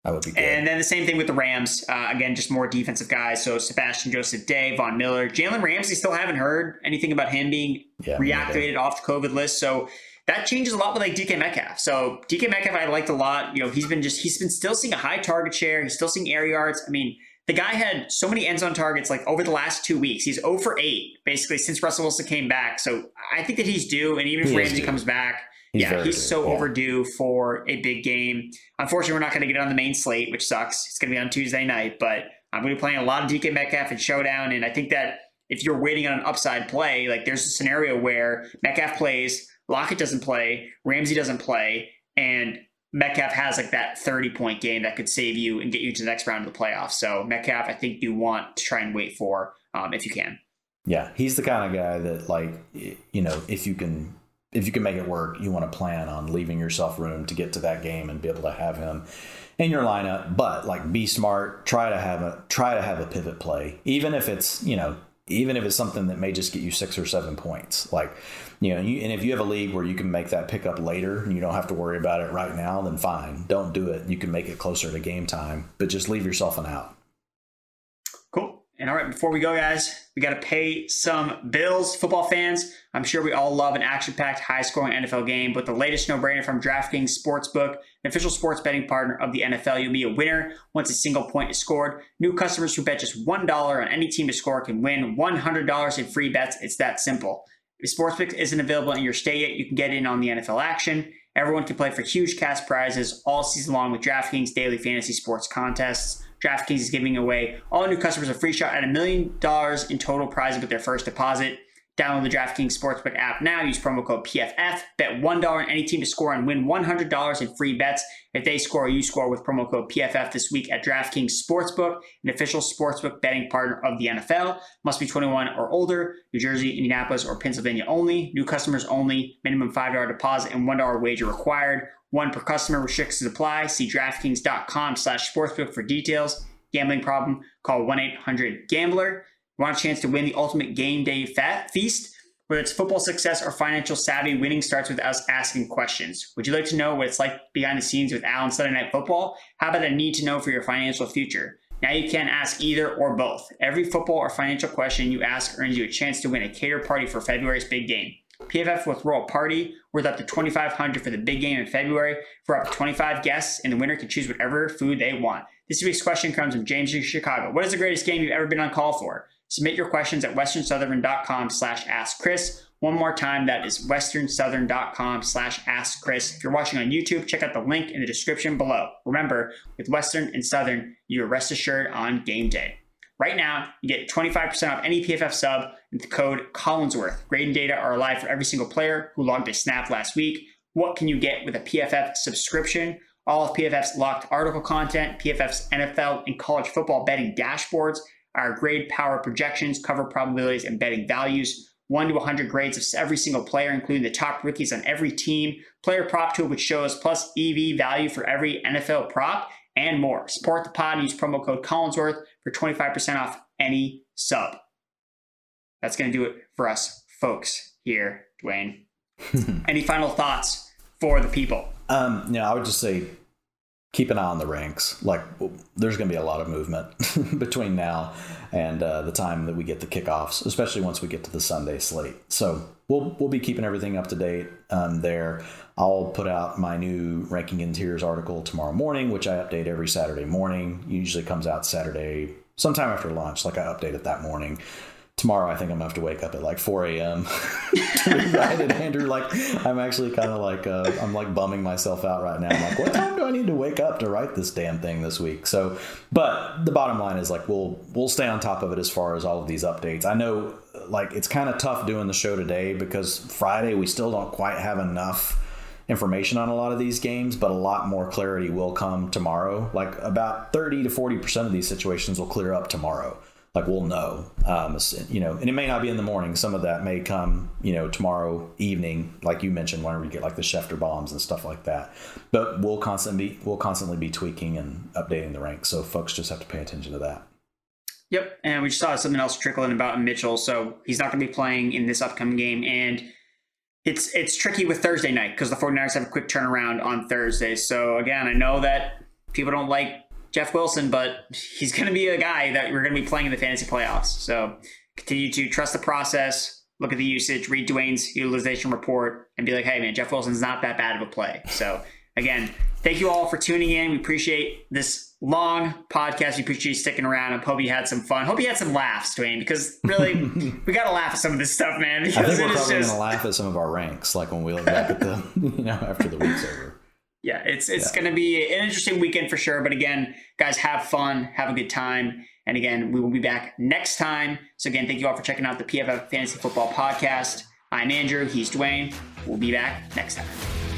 that would be good. And then the same thing with the Rams. Uh, again, just more defensive guys. So Sebastian Joseph Day, Von Miller, Jalen Ramsey. Still haven't heard anything about him being yeah, reactivated off the COVID list. So that changes a lot with like DK Metcalf. So DK Metcalf, I liked a lot. You know, he's been just he's been still seeing a high target share. He's still seeing air yards. I mean, the guy had so many end zone targets like over the last two weeks. He's 0 for 8 basically since Russell Wilson came back. So I think that he's due. And even if he Ramsey comes back, He's yeah, he's so yeah. overdue for a big game. Unfortunately, we're not going to get it on the main slate, which sucks. It's going to be on Tuesday night, but I'm going to be playing a lot of DK Metcalf in Showdown. And I think that if you're waiting on an upside play, like there's a scenario where Metcalf plays, Lockett doesn't play, Ramsey doesn't play, and Metcalf has like that 30 point game that could save you and get you to the next round of the playoffs. So Metcalf, I think you want to try and wait for um, if you can. Yeah, he's the kind of guy that like you know if you can if you can make it work, you want to plan on leaving yourself room to get to that game and be able to have him in your lineup. But like, be smart. Try to have a try to have a pivot play, even if it's you know even if it's something that may just get you six or seven points. Like you know, you, and if you have a league where you can make that pickup later and you don't have to worry about it right now, then fine. Don't do it. You can make it closer to game time, but just leave yourself an out. Cool. And all right, before we go, guys, we got to pay some bills. Football fans, I'm sure we all love an action packed, high scoring NFL game, but the latest no brainer from DraftKings Sportsbook, an official sports betting partner of the NFL. You'll be a winner once a single point is scored. New customers who bet just $1 on any team to score can win $100 in free bets. It's that simple. If Sportsbook isn't available in your state yet, you can get in on the NFL action. Everyone can play for huge cash prizes all season long with DraftKings daily fantasy sports contests. DraftKings is giving away all new customers a free shot at a million dollars in total prizes with their first deposit. Download the DraftKings Sportsbook app now. Use promo code PFF. Bet $1 on any team to score and win $100 in free bets. If they score, you score with promo code PFF this week at DraftKings Sportsbook, an official sportsbook betting partner of the NFL. Must be 21 or older. New Jersey, Indianapolis, or Pennsylvania only. New customers only. Minimum $5 deposit and $1 wager required. One per customer restrictions apply. See DraftKings.com slash sportsbook for details. Gambling problem? Call 1-800-GAMBLER. Want a chance to win the ultimate game day fat feast? Whether it's football success or financial savvy, winning starts with us asking questions. Would you like to know what it's like behind the scenes with Al Sunday Night Football? How about a need to know for your financial future? Now you can ask either or both. Every football or financial question you ask earns you a chance to win a cater party for February's big game. PFF will throw a party worth up to 2500 for the big game in February for up to 25 guests, and the winner can choose whatever food they want. This week's question comes from James in Chicago. What is the greatest game you've ever been on call for? Submit your questions at westernsouthern.com slash askchris. One more time, that is westernsouthern.com slash askchris. If you're watching on YouTube, check out the link in the description below. Remember, with Western and Southern, you are rest assured on game day. Right now, you get 25% off any PFF sub with the code Collinsworth. Grade and data are alive for every single player who logged a snap last week. What can you get with a PFF subscription? All of PFF's locked article content, PFF's NFL and college football betting dashboards, our grade power projections, cover probabilities, and betting values. 1 to 100 grades of every single player, including the top rookies on every team, player prop tool, which shows plus EV value for every NFL prop, and more. Support the pod and use promo code Collinsworth for 25% off any sub. That's going to do it for us folks here, Dwain. any final thoughts for the people? Um, yeah, I would just say keep an eye on the ranks. Like, there's going to be a lot of movement between now and uh, the time that we get the kickoffs, especially once we get to the Sunday slate. So we'll we'll be keeping everything up to date um, there. I'll put out my new ranking in tiers article tomorrow morning, which I update every Saturday morning. Usually comes out Saturday sometime after lunch, like I update it that morning. Tomorrow I think I'm gonna have to wake up at like 4 a.m. to rewrite it, Andrew. Like I'm actually kind of like uh, I'm like bumming myself out right now. I'm like, what time do I need to wake up to write this damn thing this week? So, but the bottom line is like we'll we'll stay on top of it as far as all of these updates. I know like it's kind of tough doing the show today because Friday we still don't quite have enough information on a lot of these games, but a lot more clarity will come tomorrow. Like about 30 to 40% of these situations will clear up tomorrow like we'll know um, you know and it may not be in the morning. Some of that may come you know tomorrow evening like you mentioned whenever you get like the schefter bombs and stuff like that. But we'll constantly be we'll constantly be tweaking and updating the ranks so folks just have to pay attention to that. Yep and we just saw something else trickling about mitchell so he's not going to be playing in this upcoming game and it's it's tricky with thursday night because the 49ers have a quick turnaround on thursday. So again i know that people don't like Jeff Wilson, but he's going to be a guy that we're going to be playing in the fantasy playoffs. So continue to trust the process, look at the usage, read Dwain's utilization report, and be like, hey, man, Jeff Wilson's not that bad of a play. So again, thank you all for tuning in. We appreciate this long podcast. We appreciate you sticking around. I hope you had some fun. Hope you had some laughs, Dwayne, because really, we got to laugh at some of this stuff, man. I think we're probably just... going to laugh at some of our ranks, like when we look back at the, you know, after the week's over yeah, it's it's yeah. going to be an interesting weekend for sure. But again, guys, have fun, have a good time, and again, we will be back next time. So again, thank you all for checking out the PFF Fantasy Football Podcast. I'm Andrew. He's Dwain. We'll be back next time.